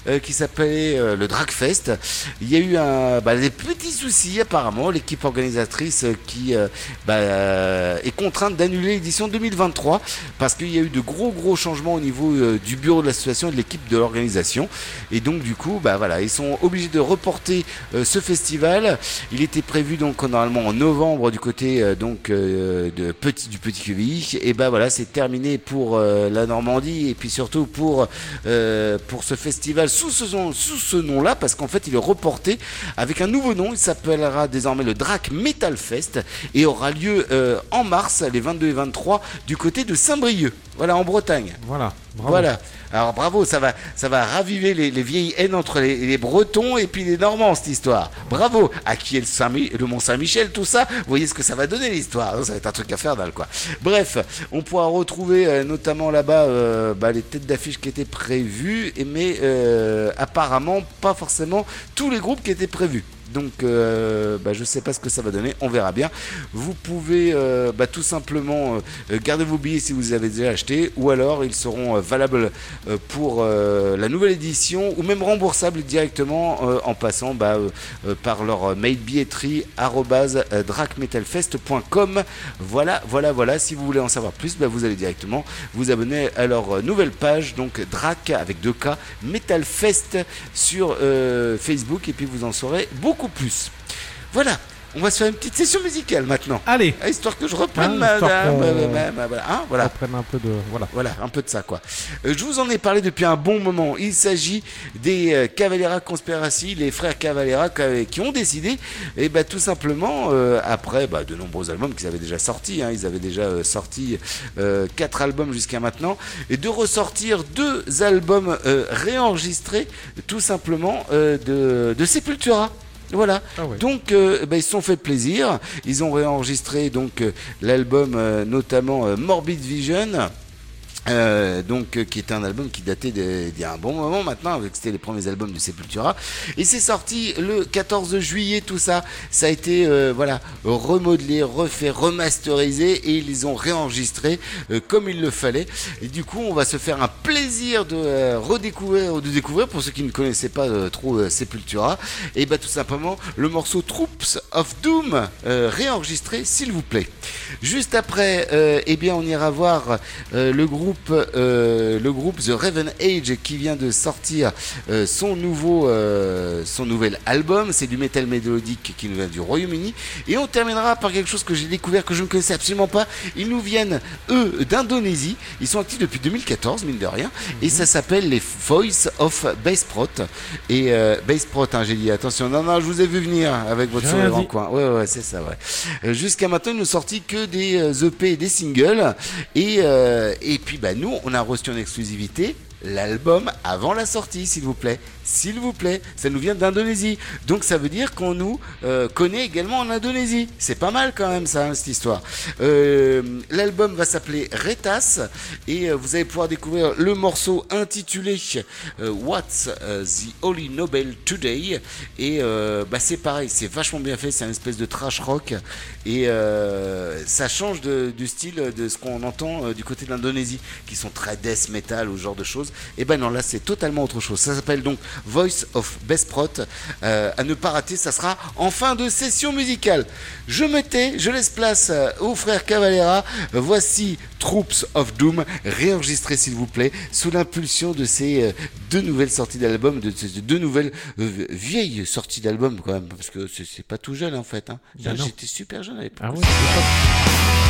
euh, qui s'appelait le Dragfest. Il y a eu bah, des petits soucis apparemment. L'équipe organisatrice qui bah, est contrainte d'annuler l'édition 2023 parce qu'il y a eu de gros gros changements au niveau du bureau de l'association et de l'équipe de l'organisation. Et donc du coup, bah voilà, ils sont obligés de reporter ce festival. Il était prévu donc normalement en novembre du côté donc de du petit Et bah voilà, c'est terminé pour euh, la Normandie et puis surtout pour euh, pour ce festival sous ce sous ce nom-là parce qu'en fait il est reporté avec un nouveau nom. Il s'appellera désormais le Drac Metal Fest et aura lieu euh, en mars les 22 et 23 du côté de Saint-Brieuc. Voilà en Bretagne. Voilà. bravo. Voilà. Alors bravo, ça va, ça va raviver les, les vieilles haines entre les, Bretons et puis les Normands cette histoire. Bravo. À qui est le, Mont Saint-Michel, tout ça? Vous voyez ce que ça va donner l'histoire. Ça va être un truc à faire dalle quoi. Bref, on pourra retrouver euh, notamment là-bas euh, bah, les têtes d'affiche qui étaient prévues, mais euh, apparemment pas forcément tous les groupes qui étaient prévus. Donc, euh, bah, je sais pas ce que ça va donner, on verra bien. Vous pouvez euh, bah, tout simplement euh, garder vos billets si vous les avez déjà achetés, ou alors ils seront valables pour la nouvelle édition, ou même remboursables directement en passant bah, par leur mail. Voilà, voilà, voilà. Si vous voulez en savoir plus, vous allez directement vous abonner à leur nouvelle page, donc Drac avec 2 K Metal Fest sur Facebook, et puis vous en saurez beaucoup plus. Voilà. On va se faire une petite session musicale maintenant. Allez. Histoire que je reprenne Hein, ma, ma- ma- voilà, hein, voilà. Reprenne un peu de. Voilà. Voilà, un peu de ça quoi. Euh, je vous en ai parlé depuis un bon moment. Il s'agit des euh, Cavalera Conspiracy, les frères Cavalera qui- qui ont décidé, et bah, tout simplement, euh, après bah, de nombreux albums qu'ils avaient déjà sortis, hein, ils avaient déjà euh, sorti euh, quatre albums jusqu'à maintenant, et de ressortir deux albums euh, réenregistrés, tout simplement euh, de, de Sepultura. Voilà. Donc euh, bah, ils se sont fait plaisir. Ils ont réenregistré donc euh, l'album euh, notamment Morbid Vision. Euh, donc euh, qui est un album qui datait d'il y a un bon moment maintenant avec c'était les premiers albums de Sepultura. Et c'est sorti le 14 juillet tout ça. Ça a été euh, voilà remodelé refait remasterisé et ils les ont réenregistrés euh, comme il le fallait. Et du coup on va se faire un plaisir de redécouvrir ou de découvrir pour ceux qui ne connaissaient pas trop Sepultura. Et bah tout simplement le morceau Troops of Doom réenregistré s'il vous plaît. Juste après eh bien on ira voir le groupe euh, le groupe The Raven Age qui vient de sortir euh, son nouveau euh, son nouvel album. C'est du metal mélodique qui nous vient du Royaume-Uni. Et on terminera par quelque chose que j'ai découvert que je ne connaissais absolument pas. Ils nous viennent eux d'Indonésie. Ils sont actifs depuis 2014 mine de rien. Et ça s'appelle les Voice of Bassprot et Bassprot hein, j'ai dit attention non non je vous ai vu venir avec votre sourire en coin. Ouais ouais c'est ça ouais. Jusqu'à maintenant ils nous sorti que des EP et des singles. Et et puis bah nous on a reçu en exclusivité l'album avant la sortie s'il vous plaît s'il vous plaît ça nous vient d'Indonésie. Donc ça veut dire qu'on nous euh, connaît également en Indonésie. C'est pas mal quand même ça hein, cette histoire. Euh, l'album va s'appeler Retas. Et euh, vous allez pouvoir découvrir le morceau intitulé What's the Holy Nobel Today. Et bah c'est pareil c'est vachement bien fait. C'est un espèce de trash rock. Et ça change de- du style de ce qu'on entend du côté de l'Indonésie qui sont très death metal ou ce genre de choses. Et ben non là c'est totalement autre chose. Ça s'appelle donc Voice of Besprot euh, à ne pas rater ça sera en fin de session musicale. Je me tais je laisse place euh, aux frères Cavalera. Voici Troops of Doom réenregistré s'il vous plaît sous l'impulsion de ces euh, deux nouvelles sorties d'albums de ces deux nouvelles euh, vieilles sorties d'albums quand même parce que c'est pas tout jeune en fait hein. Ben j'étais super jeune à l'époque. Ah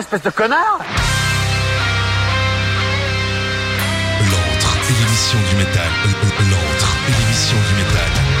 espèce de connard L'antre, l'émission du métal. Euh, euh, euh, l'antre, l'émission du métal.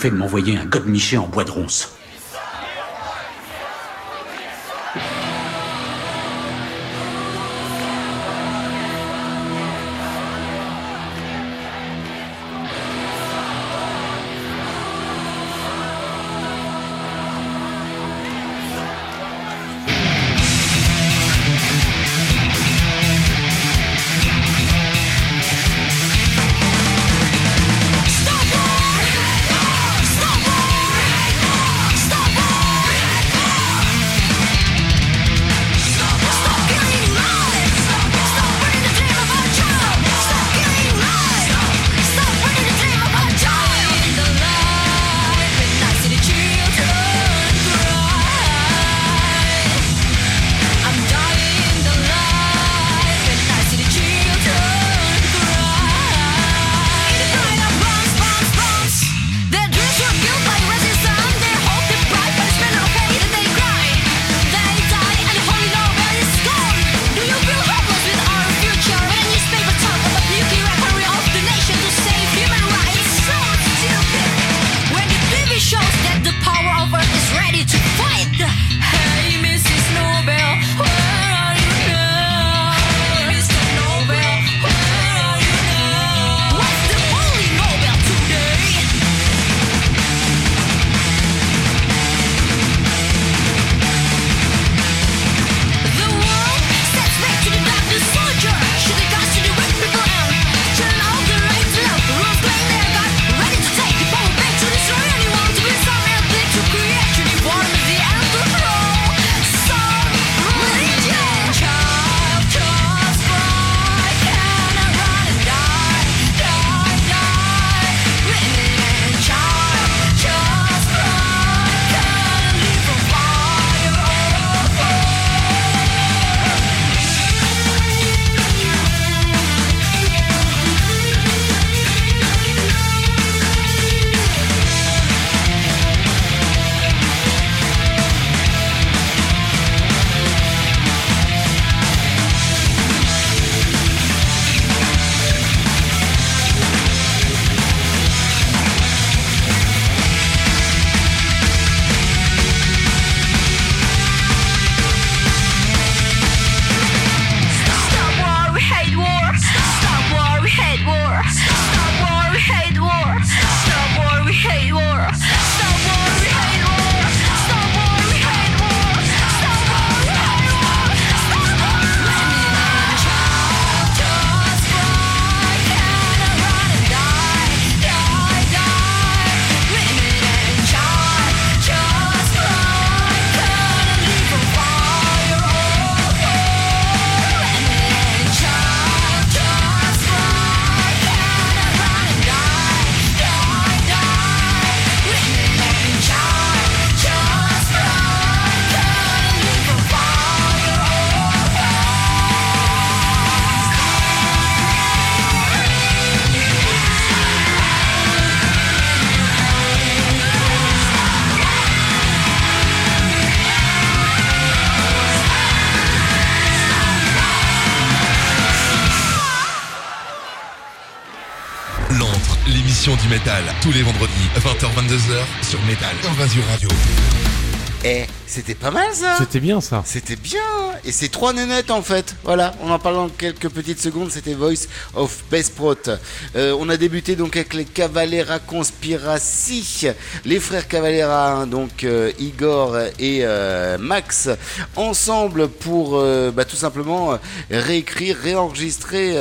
Fait de m'envoyer un godemiché en bois de ronce. Tous les vendredis, 20h-22h sur Métal Invasion Radio. Eh, c'était pas mal ça C'était bien ça. C'était bien Et c'est trois nénettes en fait. Voilà, on en parle dans quelques petites secondes, c'était Voice of Best Prot. Euh, on a débuté donc avec les Cavalera Conspiracy, les frères Cavalera, hein, donc euh, Igor et euh, Max, ensemble pour bah, tout simplement réécrire, réenregistrer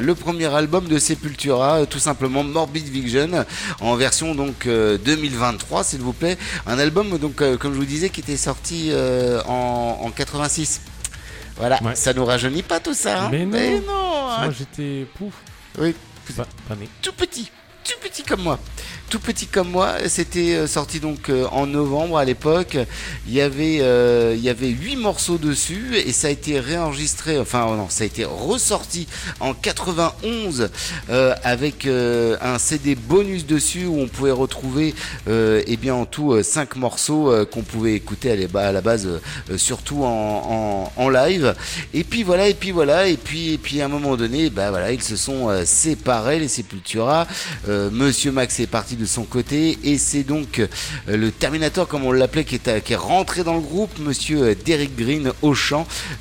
le premier album de Sepultura, tout simplement Morbid Vision, en version donc euh, 2023 s'il vous plaît. Un album donc comme je vous disais qui était sorti euh, en, en 86. Voilà, Ouais. ça nous rajeunit pas tout ça. hein Mais non. non, hein. Moi j'étais pouf. Oui. Pas, pas né. Tout petit. Tout petit comme moi. Tout petit comme moi, c'était euh, sorti donc euh, en novembre à l'époque. Il y avait euh, il y avait huit morceaux dessus et ça a été réenregistré, enfin oh non, ça a été ressorti en 91 euh, avec un CD bonus dessus où on pouvait retrouver eh bien en tout cinq morceaux qu'on pouvait écouter à la, base surtout en, en, live. Et puis voilà et puis voilà et puis et puis à un moment donné, bah voilà, ils se sont séparés les Sepultura. Monsieur Max est parti de son côté et c'est donc euh, le Terminator comme on l'appelait qui est, à- qui est rentré dans le groupe, Monsieur euh, Derek Green au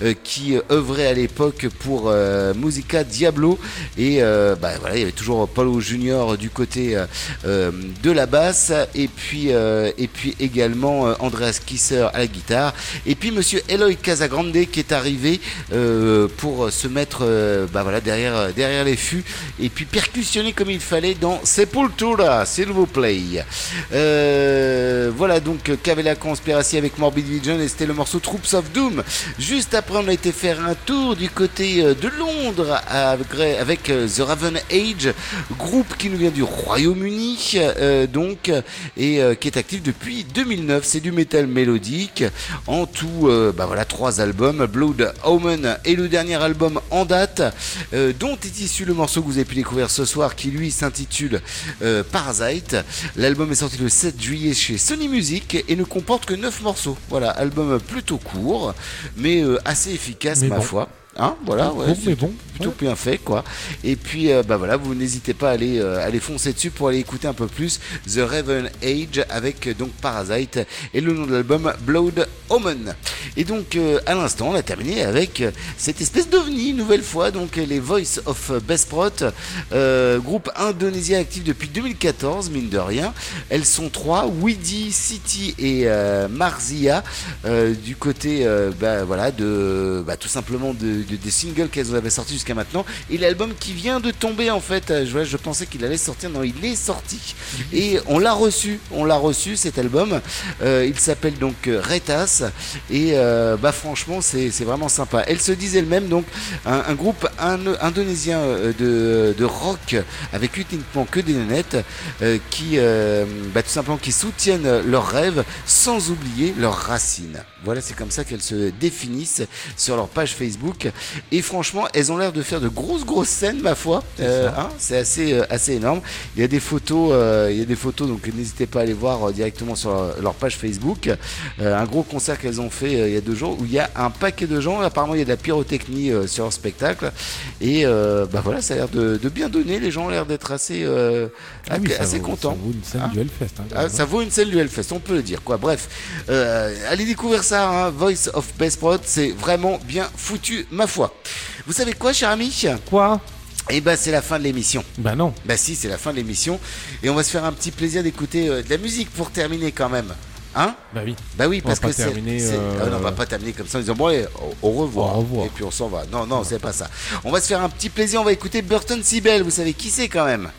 euh, qui euh, œuvrait à l'époque pour euh, Musica Diablo. Et euh, bah, voilà il y avait toujours Paulo Junior du côté euh, euh, de la basse. Et puis euh, et puis également euh, Andreas Kisser à la guitare. Et puis Monsieur Eloy Casagrande qui est arrivé euh, pour se mettre euh, bah, voilà derrière derrière les fûts. Et puis percussionner comme il fallait dans Sepultura s'il vous plaît. Euh, voilà donc Cavella Conspiracy avec Morbid Vision et c'était le morceau Troops of Doom. Juste après on a été faire un tour du côté euh, de Londres avec, euh, The Raven Age groupe qui nous vient du Royaume-Uni euh, donc et euh, qui est actif depuis 2009 c'est du métal mélodique. En tout euh, bah voilà trois albums Blood Omen et le dernier album en date euh, dont est issu le morceau que vous avez pu découvrir ce soir qui lui s'intitule euh, Parasite. L'album est sorti le 7 juillet chez Sony Music et ne comporte que 9 morceaux. Voilà album plutôt court mais euh, assez efficace Mais ma bon. foi Hein, voilà, ouais, Bon, mais bon. plutôt bien fait quoi. Et puis euh, bah voilà, vous n'hésitez pas à aller, euh, aller foncer dessus pour aller écouter un peu plus The Raven Age avec euh, donc Parasite et le nom de l'album Blood Omen. Et donc euh, à l'instant, on a terminé avec cette espèce d'ovni nouvelle fois donc les Voice of Besprot, groupe indonésien actif depuis 2014 mine de rien. Elles sont trois, Widi, City et Marzia du côté bah, voilà de bah, tout simplement de, de- des singles qu'elles avaient sortis jusqu'à maintenant. Et l'album qui vient de tomber en fait. Euh, je, je pensais qu'il allait sortir. Non il est sorti. Et on l'a reçu. On l'a reçu cet album. Euh, il s'appelle donc euh, Retas. Et euh, bah franchement c'est c'est vraiment sympa. Elle se disent elle-même donc un, un groupe in- indonésien euh, de, de rock avec uniquement que des nénettes euh, qui euh, bah, tout simplement qui soutiennent leurs rêves sans oublier leurs racines voilà c'est comme ça qu'elles se définissent sur leur page Facebook. Et franchement elles ont l'air de faire de grosses grosses scènes ma foi. Euh, hein, c'est assez euh, assez énorme. Il y a des photos euh, il y a des photos donc n'hésitez pas à aller voir directement sur leur, leur page Facebook. Un gros concert qu'elles ont fait il y a deux jours où il y a un paquet de gens. Apparemment il y a de la pyrotechnie sur leur spectacle. Et bah voilà ça a l'air de, de bien donner. Les gens ont l'air d'être assez Ah oui, assez contents. ça vaut une scène Hein du Hellfest, hein, quand Ah, même, ça vaut une scène du Hellfest, on peut le dire, quoi. Bref, allez découvrir ça, hein, Voice of Best Prod, c'est vraiment bien foutu, ma foi. Vous savez quoi, cher ami? Quoi? Eh ben, c'est la fin de l'émission. Bah non. Bah si, c'est la fin de l'émission, et on va se faire un petit plaisir d'écouter euh, de la musique pour terminer quand même. Hein? Bah oui. Bah oui, On parce va que c'est. euh, Ah non, on va pas terminer comme ça en disant bon, allez, au, au revoir. Au revoir. Et puis on s'en va. Non, non, c'est pas ça. On va se faire un petit plaisir, on va écouter Burton Sibel. Vous savez qui c'est quand même?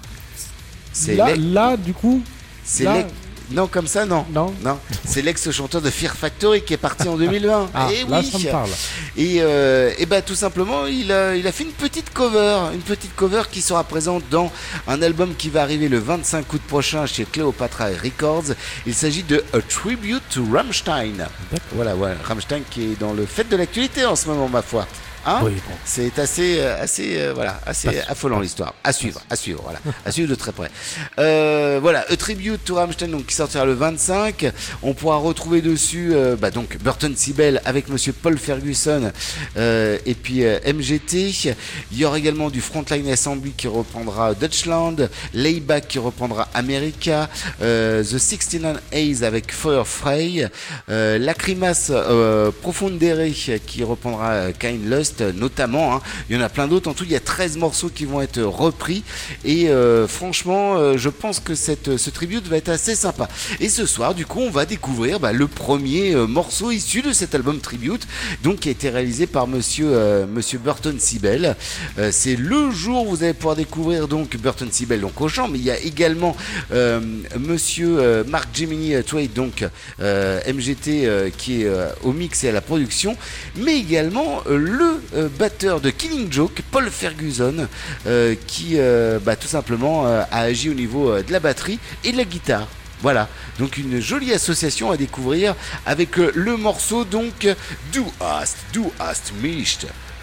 C'est Là, là, du coup. c'est là- Non, comme ça, non. Non. Non. C'est l'ex-chanteur de Fear Factory qui est parti en 2020. Ah, et là, oui. ça me parle. Et, euh, et bah tout simplement, il a, il a fait une petite cover, une petite cover qui sera présente dans un album qui va arriver le 25 août prochain chez Cleopatra Records. Il s'agit de A Tribute to Rammstein. Voilà, ouais, Rammstein qui est dans le fait de l'actualité en ce moment, ma foi. Hein Oui, bon. C'est assez, euh, assez, euh, voilà, assez affolant l'histoire. À suivre, à suivre, voilà, à suivre de très près. Euh, voilà, A Tribute to Rammstein, donc qui sortira le 25. On pourra retrouver dessus, euh, bah, donc Burton Sibel avec Monsieur Paul Ferguson euh, et puis MGT. Il y aura également du Frontline Assembly qui reprendra Dutchland, Layback qui reprendra America, euh, The 69 A's avec Fire euh, Lacrimas euh, Profundere qui reprendra Kind Lust notamment. hein. Il y en a plein d'autres. En tout, il y a 13 morceaux qui vont être repris. Et euh, franchement, euh, je pense que cette, ce tribute va être assez sympa. Et ce soir, du coup, on va découvrir bah, le premier euh, morceau issu de cet album tribute, donc qui a été réalisé par Monsieur euh, Monsieur Burton Sibel. Euh, C'est le jour où vous allez pouvoir découvrir donc Burton Sibel donc au chant, mais il y a également euh, Monsieur euh, Mark Gemini euh, Twait donc euh, MGT euh, qui est euh, au mix et à la production, mais également euh, le euh, batteur de Killing Joke, Paul Ferguson, euh, qui euh, bah, tout simplement a agi au niveau de la batterie et de la guitare. Voilà, donc une jolie association à découvrir avec le morceau donc Du hast, du hast mich.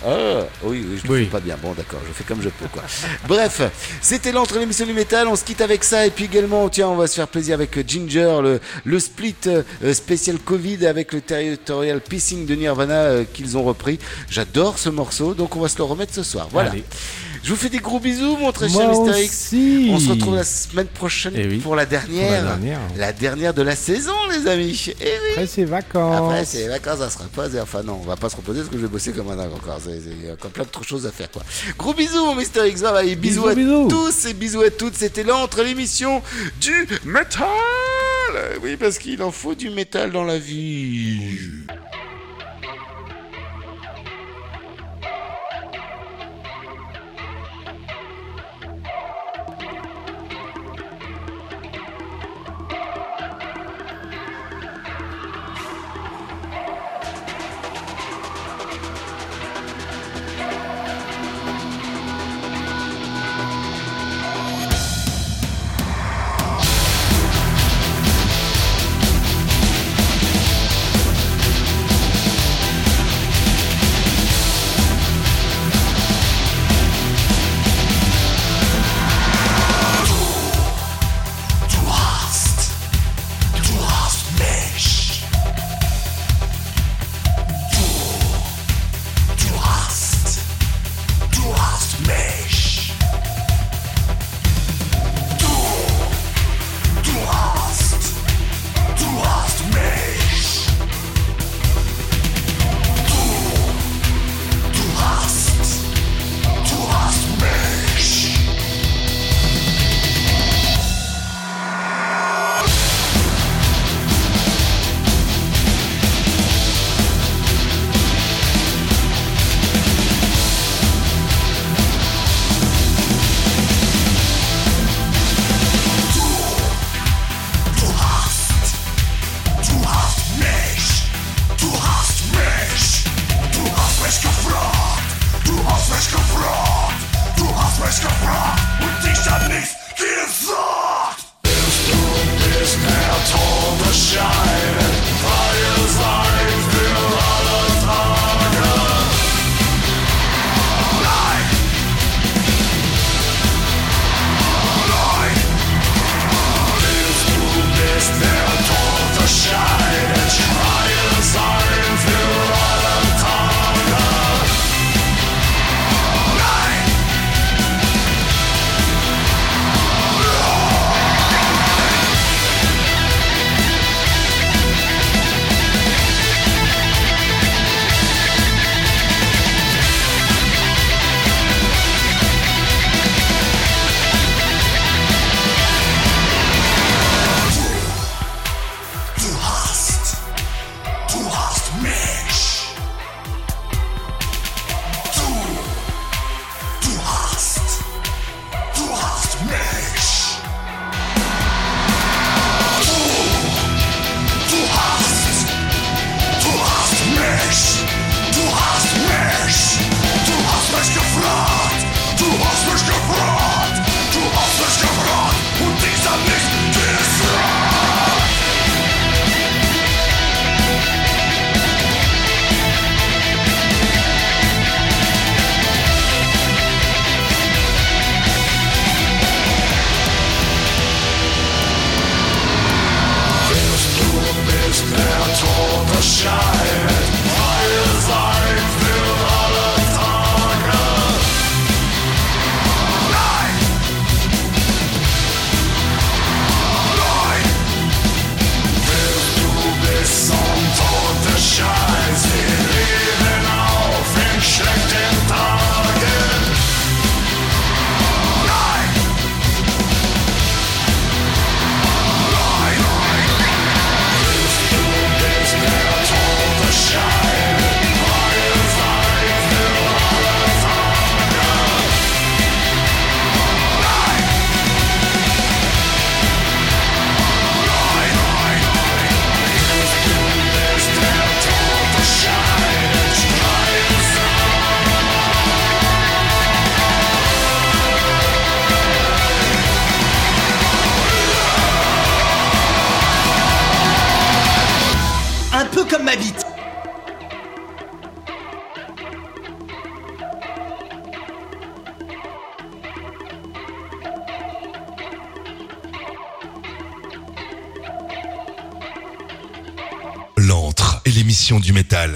Ah, oui, oui, je le fais pas bien. Bon, d'accord, je fais comme je peux, quoi. Bref, c'était l'entrée de l'émission du métal. On se quitte avec ça. Et puis également, tiens, on va se faire plaisir avec Ginger, le, le split euh, spécial Covid avec le territorial pissing de Nirvana euh, qu'ils ont repris. J'adore ce morceau, donc on va se le remettre ce soir. Voilà. Allez. Je vous fais des gros bisous, mon très cher Mister X. On se retrouve la semaine prochaine Eh oui, pour la dernière, pour la dernière. la dernière de la saison, les amis. Eh oui. Après, c'est vacances. Après, c'est vacances, ça se repose. Enfin, non, on va pas se reposer parce que je vais bosser comme un dingue encore. Il y a encore plein de choses à faire, quoi. Gros bisous, mon Mister X. Bye. Bisous, Bisous, à bisous. tous et bisous à toutes. C'était l'entre l'émission du métal. Oui, parce qu'il en faut du métal dans la vie.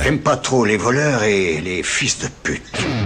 J'aime pas trop les voleurs et les fils de pute.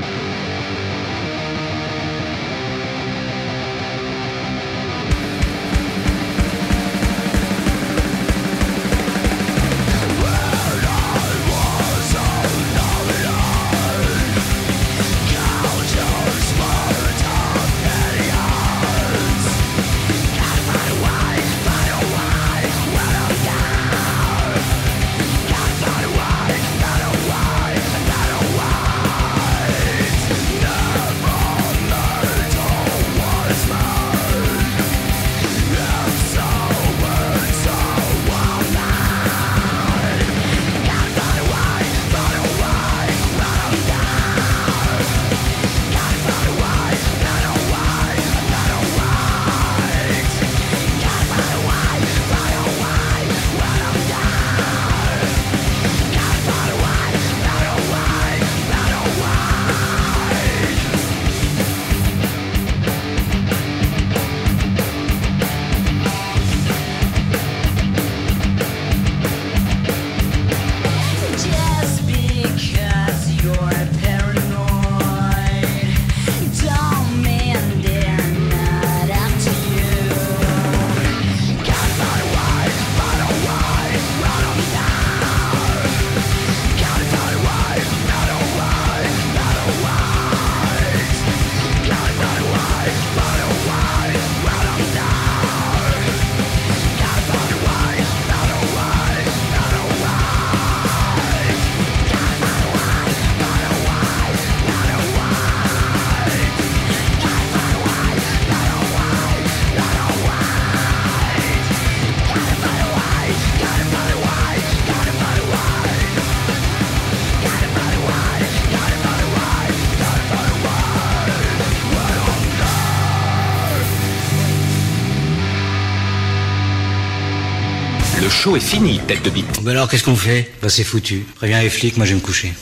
Est fini, tête de bite. Bah alors qu'est-ce qu'on fait? Bah c'est foutu. Préviens les flics, moi je vais me coucher.